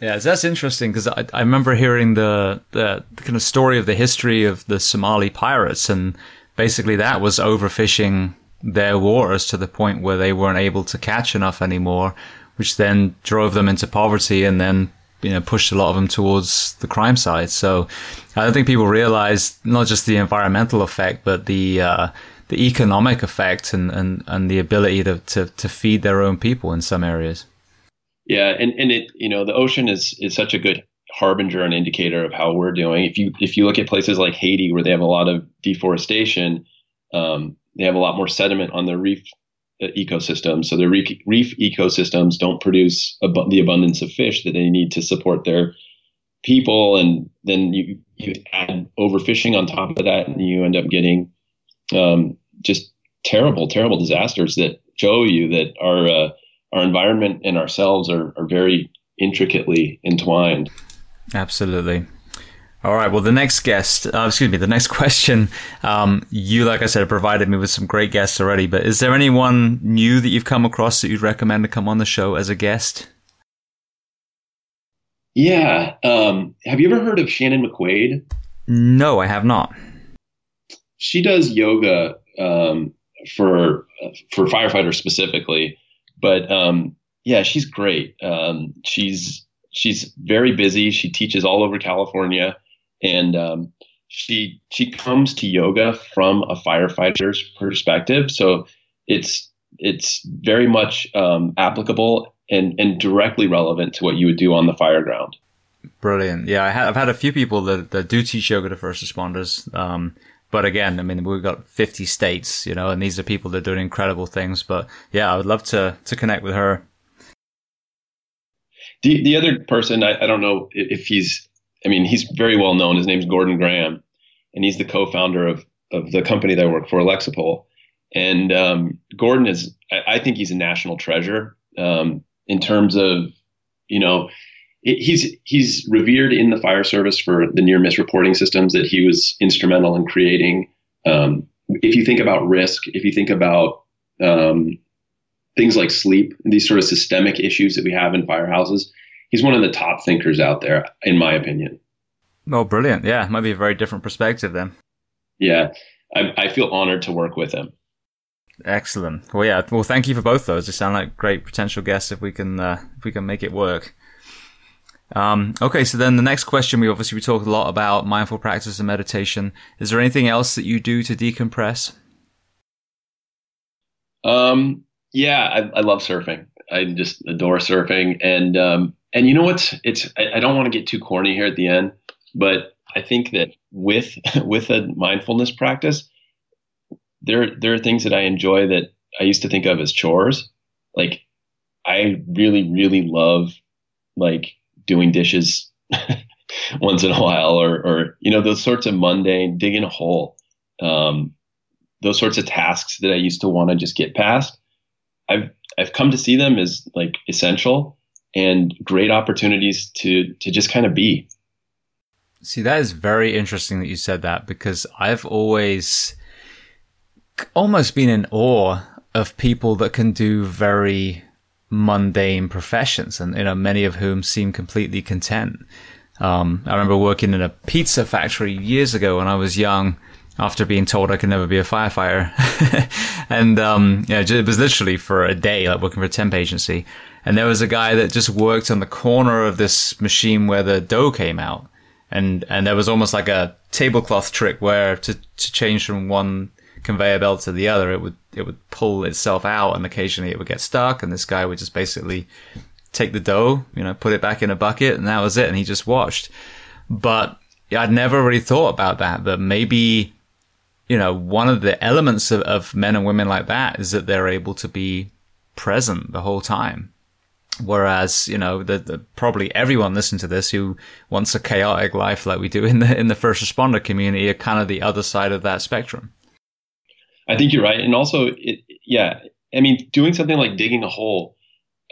Yeah, that's interesting because I, I remember hearing the, the, the kind of story of the history of the Somali pirates, and basically that was overfishing their waters to the point where they weren't able to catch enough anymore, which then drove them into poverty and then you know pushed a lot of them towards the crime side. So I don't think people realize not just the environmental effect, but the uh, the economic effect and, and, and the ability to, to, to feed their own people in some areas. Yeah, and, and it you know the ocean is is such a good harbinger and indicator of how we're doing. If you if you look at places like Haiti where they have a lot of deforestation, um, they have a lot more sediment on their reef ecosystems. So reef, reef ecosystems don't produce ab- the abundance of fish that they need to support their people, and then you you add overfishing on top of that, and you end up getting um, just terrible, terrible disasters that show you that our uh, our environment and ourselves are, are very intricately entwined. Absolutely. All right. Well, the next guest, uh, excuse me, the next question. Um, you, like I said, have provided me with some great guests already. But is there anyone new that you've come across that you'd recommend to come on the show as a guest? Yeah. Um, have you ever heard of Shannon McQuaid? No, I have not. She does yoga um, for for firefighters specifically, but um, yeah, she's great. Um, she's she's very busy. She teaches all over California, and um, she she comes to yoga from a firefighter's perspective. So it's it's very much um, applicable and and directly relevant to what you would do on the fire ground. Brilliant. Yeah, I have had a few people that, that do teach yoga to first responders. Um, but again, I mean, we've got 50 states, you know, and these are people that are doing incredible things. But yeah, I would love to, to connect with her the the other person, I, I don't know if he's. I mean, he's very well known. His name's Gordon Graham, and he's the co-founder of of the company that I work for, Alexipol. And um, Gordon is, I, I, think he's a national treasure um, in terms of, you know, he's he's revered in the fire service for the near miss reporting systems that he was instrumental in creating. Um, if you think about risk, if you think about um, things like sleep, these sort of systemic issues that we have in firehouses. He's one of the top thinkers out there, in my opinion. Oh, brilliant. Yeah, might be a very different perspective then. Yeah, I, I feel honored to work with him. Excellent. Well, yeah. Well, thank you for both those. They sound like great potential guests if we can uh, if we can make it work. Um, okay, so then the next question we obviously we talked a lot about mindful practice and meditation. Is there anything else that you do to decompress? Um, yeah, I, I, love surfing. I just adore surfing, and um, and you know what's it's I, I don't want to get too corny here at the end, but I think that with with a mindfulness practice, there there are things that I enjoy that I used to think of as chores. Like I really really love like doing dishes once in a while, or or you know those sorts of mundane digging a hole, um, those sorts of tasks that I used to want to just get past I've I've come to see them as like essential and great opportunities to to just kind of be. See, that is very interesting that you said that because I've always almost been in awe of people that can do very mundane professions and you know many of whom seem completely content. Um, I remember working in a pizza factory years ago when I was young after being told I could never be a firefighter. and um, yeah, it was literally for a day, like working for a temp agency. And there was a guy that just worked on the corner of this machine where the dough came out. And and there was almost like a tablecloth trick where to, to change from one conveyor belt to the other, it would it would pull itself out, and occasionally it would get stuck. And this guy would just basically take the dough, you know, put it back in a bucket, and that was it. And he just watched. But I'd never really thought about that. That maybe you know, one of the elements of, of men and women like that is that they're able to be present the whole time. Whereas, you know, the, the, probably everyone listening to this who wants a chaotic life like we do in the in the first responder community are kind of the other side of that spectrum. I think you're right, and also, it, yeah, I mean, doing something like digging a hole,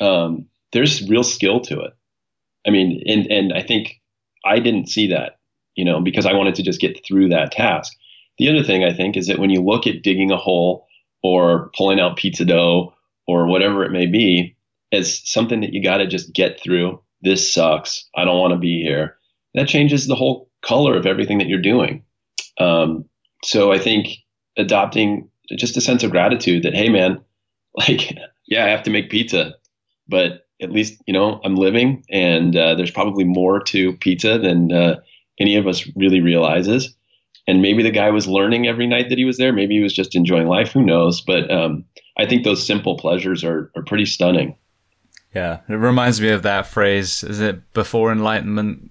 um, there's real skill to it. I mean, and and I think I didn't see that, you know, because I wanted to just get through that task. The other thing I think is that when you look at digging a hole or pulling out pizza dough or whatever it may be as something that you got to just get through, this sucks. I don't want to be here. That changes the whole color of everything that you're doing. Um, so I think adopting just a sense of gratitude that, hey, man, like, yeah, I have to make pizza, but at least you know I'm living, and uh, there's probably more to pizza than uh, any of us really realizes. And maybe the guy was learning every night that he was there. Maybe he was just enjoying life. Who knows? But um, I think those simple pleasures are are pretty stunning. Yeah, it reminds me of that phrase. Is it before enlightenment?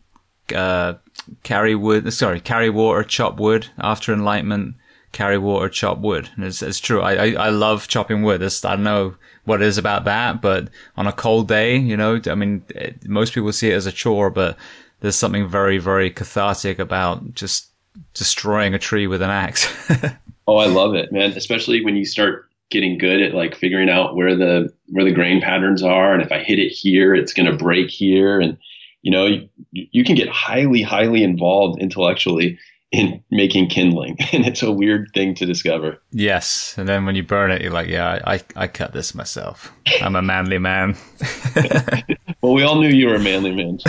Uh, carry wood. Sorry, carry water, chop wood. After enlightenment, carry water, chop wood. And it's, it's true. I, I, I love chopping wood. It's, I don't know what it is about that, but on a cold day, you know, I mean, it, most people see it as a chore, but there's something very, very cathartic about just destroying a tree with an axe. oh, I love it, man. Especially when you start getting good at like figuring out where the where the grain patterns are and if I hit it here, it's going to break here. And you know, you, you can get highly highly involved intellectually in making kindling and it's a weird thing to discover. Yes and then when you burn it you're like yeah i, I cut this myself. I'm a manly man. Well we all knew you were a manly man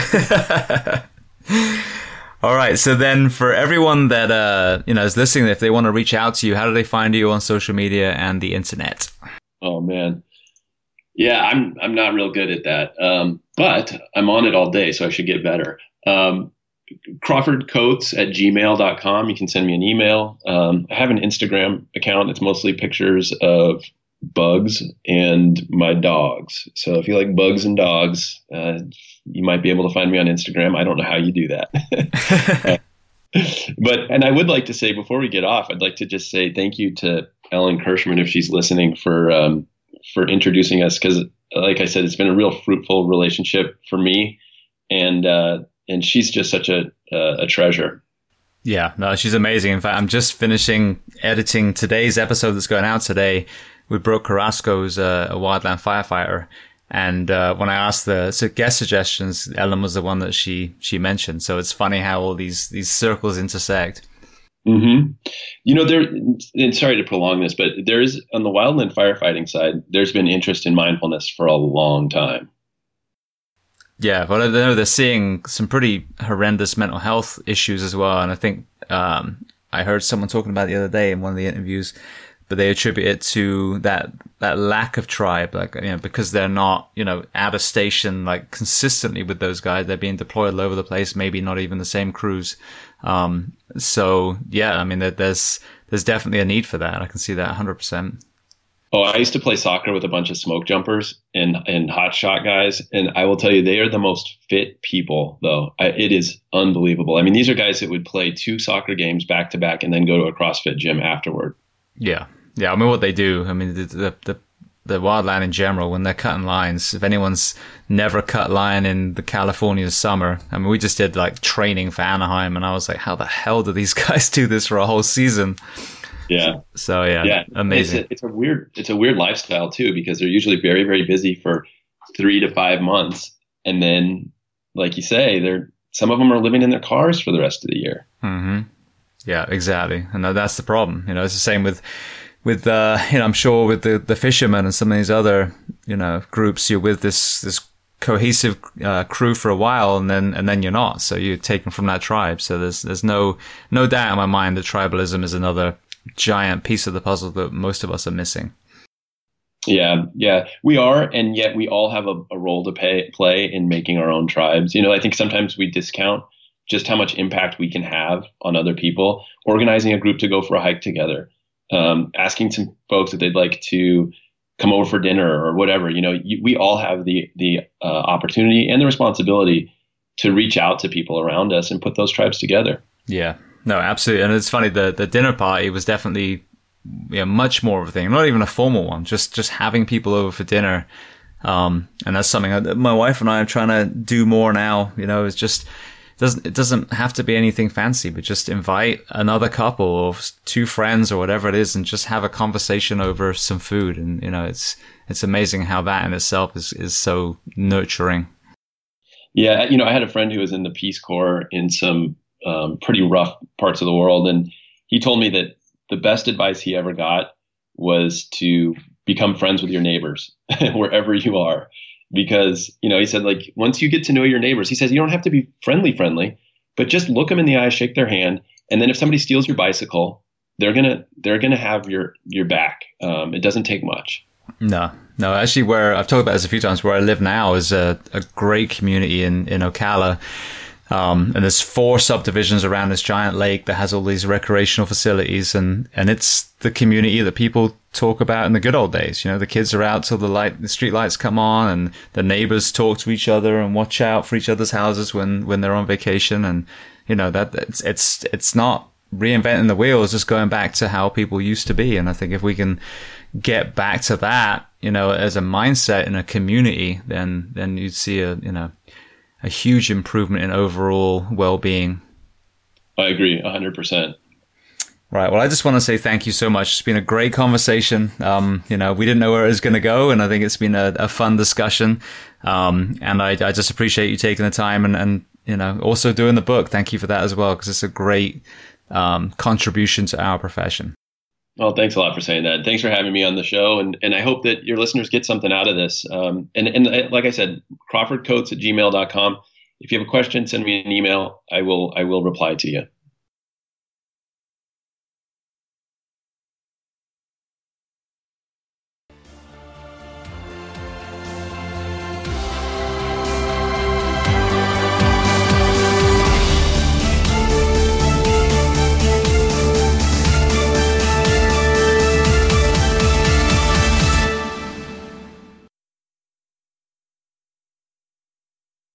all right so then for everyone that uh you know is listening if they want to reach out to you how do they find you on social media and the internet oh man yeah i'm i'm not real good at that um but i'm on it all day so i should get better um Crawford Coates at gmail.com. You can send me an email. Um, I have an Instagram account. It's mostly pictures of bugs and my dogs. So if you like bugs and dogs, uh, you might be able to find me on Instagram. I don't know how you do that. but, and I would like to say before we get off, I'd like to just say thank you to Ellen Kirschman if she's listening for, um, for introducing us. Cause like I said, it's been a real fruitful relationship for me. And, uh, and she's just such a uh, a treasure. Yeah, no, she's amazing. In fact, I'm just finishing editing today's episode that's going out today with Brooke Carrasco, who's a, a wildland firefighter. And uh, when I asked the so guest suggestions, Ellen was the one that she she mentioned. So it's funny how all these these circles intersect. Mm-hmm. You know, there. And sorry to prolong this, but there is on the wildland firefighting side, there's been interest in mindfulness for a long time. Yeah, well, I know they're seeing some pretty horrendous mental health issues as well, and I think um, I heard someone talking about the other day in one of the interviews, but they attribute it to that that lack of tribe, like you know, because they're not you know at a station like consistently with those guys, they're being deployed all over the place, maybe not even the same crews. Um, so yeah, I mean, there's there's definitely a need for that. I can see that 100. percent Oh, I used to play soccer with a bunch of smoke jumpers and and hot shot guys, and I will tell you, they are the most fit people. Though I, it is unbelievable. I mean, these are guys that would play two soccer games back to back and then go to a CrossFit gym afterward. Yeah, yeah. I mean, what they do. I mean, the the, the the wildland in general when they're cutting lines. If anyone's never cut line in the California summer, I mean, we just did like training for Anaheim, and I was like, how the hell do these guys do this for a whole season? Yeah. So yeah, yeah, amazing. It's a, it's a weird, it's a weird lifestyle too because they're usually very, very busy for three to five months, and then, like you say, they're some of them are living in their cars for the rest of the year. Mm-hmm. Yeah, exactly, and that's the problem. You know, it's the same with with uh, you know, I'm sure with the the fishermen and some of these other you know groups, you're with this this cohesive uh, crew for a while and then and then you're not so you're taken from that tribe so there's there's no no doubt in my mind that tribalism is another giant piece of the puzzle that most of us are missing. Yeah, yeah, we are, and yet we all have a, a role to pay, play in making our own tribes. You know, I think sometimes we discount just how much impact we can have on other people. Organizing a group to go for a hike together, um, asking some folks if they'd like to come over for dinner or whatever. You know, you, we all have the the uh, opportunity and the responsibility to reach out to people around us and put those tribes together. Yeah, no, absolutely. And it's funny, the, the dinner party was definitely yeah, much more of a thing. Not even a formal one, just, just having people over for dinner. Um, and that's something my wife and I are trying to do more now. You know, it's just, doesn't, it doesn't have to be anything fancy, but just invite another couple or two friends or whatever it is and just have a conversation over some food. And, you know, it's, it's amazing how that in itself is, is so nurturing. Yeah. You know, I had a friend who was in the Peace Corps in some um, pretty rough parts of the world. And he told me that the best advice he ever got was to become friends with your neighbors wherever you are. Because, you know, he said, like, once you get to know your neighbors, he says, you don't have to be friendly, friendly, but just look them in the eye, shake their hand. And then if somebody steals your bicycle, they're gonna they're gonna have your your back. Um, it doesn't take much. No, no. Actually, where I've talked about this a few times, where I live now is a, a great community in in Ocala. Um, and there's four subdivisions around this giant lake that has all these recreational facilities, and and it's the community that people talk about in the good old days. You know, the kids are out till the light, the street lights come on, and the neighbors talk to each other and watch out for each other's houses when when they're on vacation, and you know that it's it's it's not reinventing the wheel; just going back to how people used to be. And I think if we can get back to that, you know, as a mindset in a community, then then you'd see a you know a huge improvement in overall well-being. I agree, hundred percent. Right. Well, I just want to say thank you so much. It's been a great conversation. Um, you know, we didn't know where it was going to go, and I think it's been a, a fun discussion. Um, and I, I, just appreciate you taking the time and, and, you know, also doing the book. Thank you for that as well, because it's a great um, contribution to our profession. Well, thanks a lot for saying that. Thanks for having me on the show. And, and I hope that your listeners get something out of this. Um, and, and uh, like I said, crawfordcoates at gmail.com. If you have a question, send me an email. I will, I will reply to you.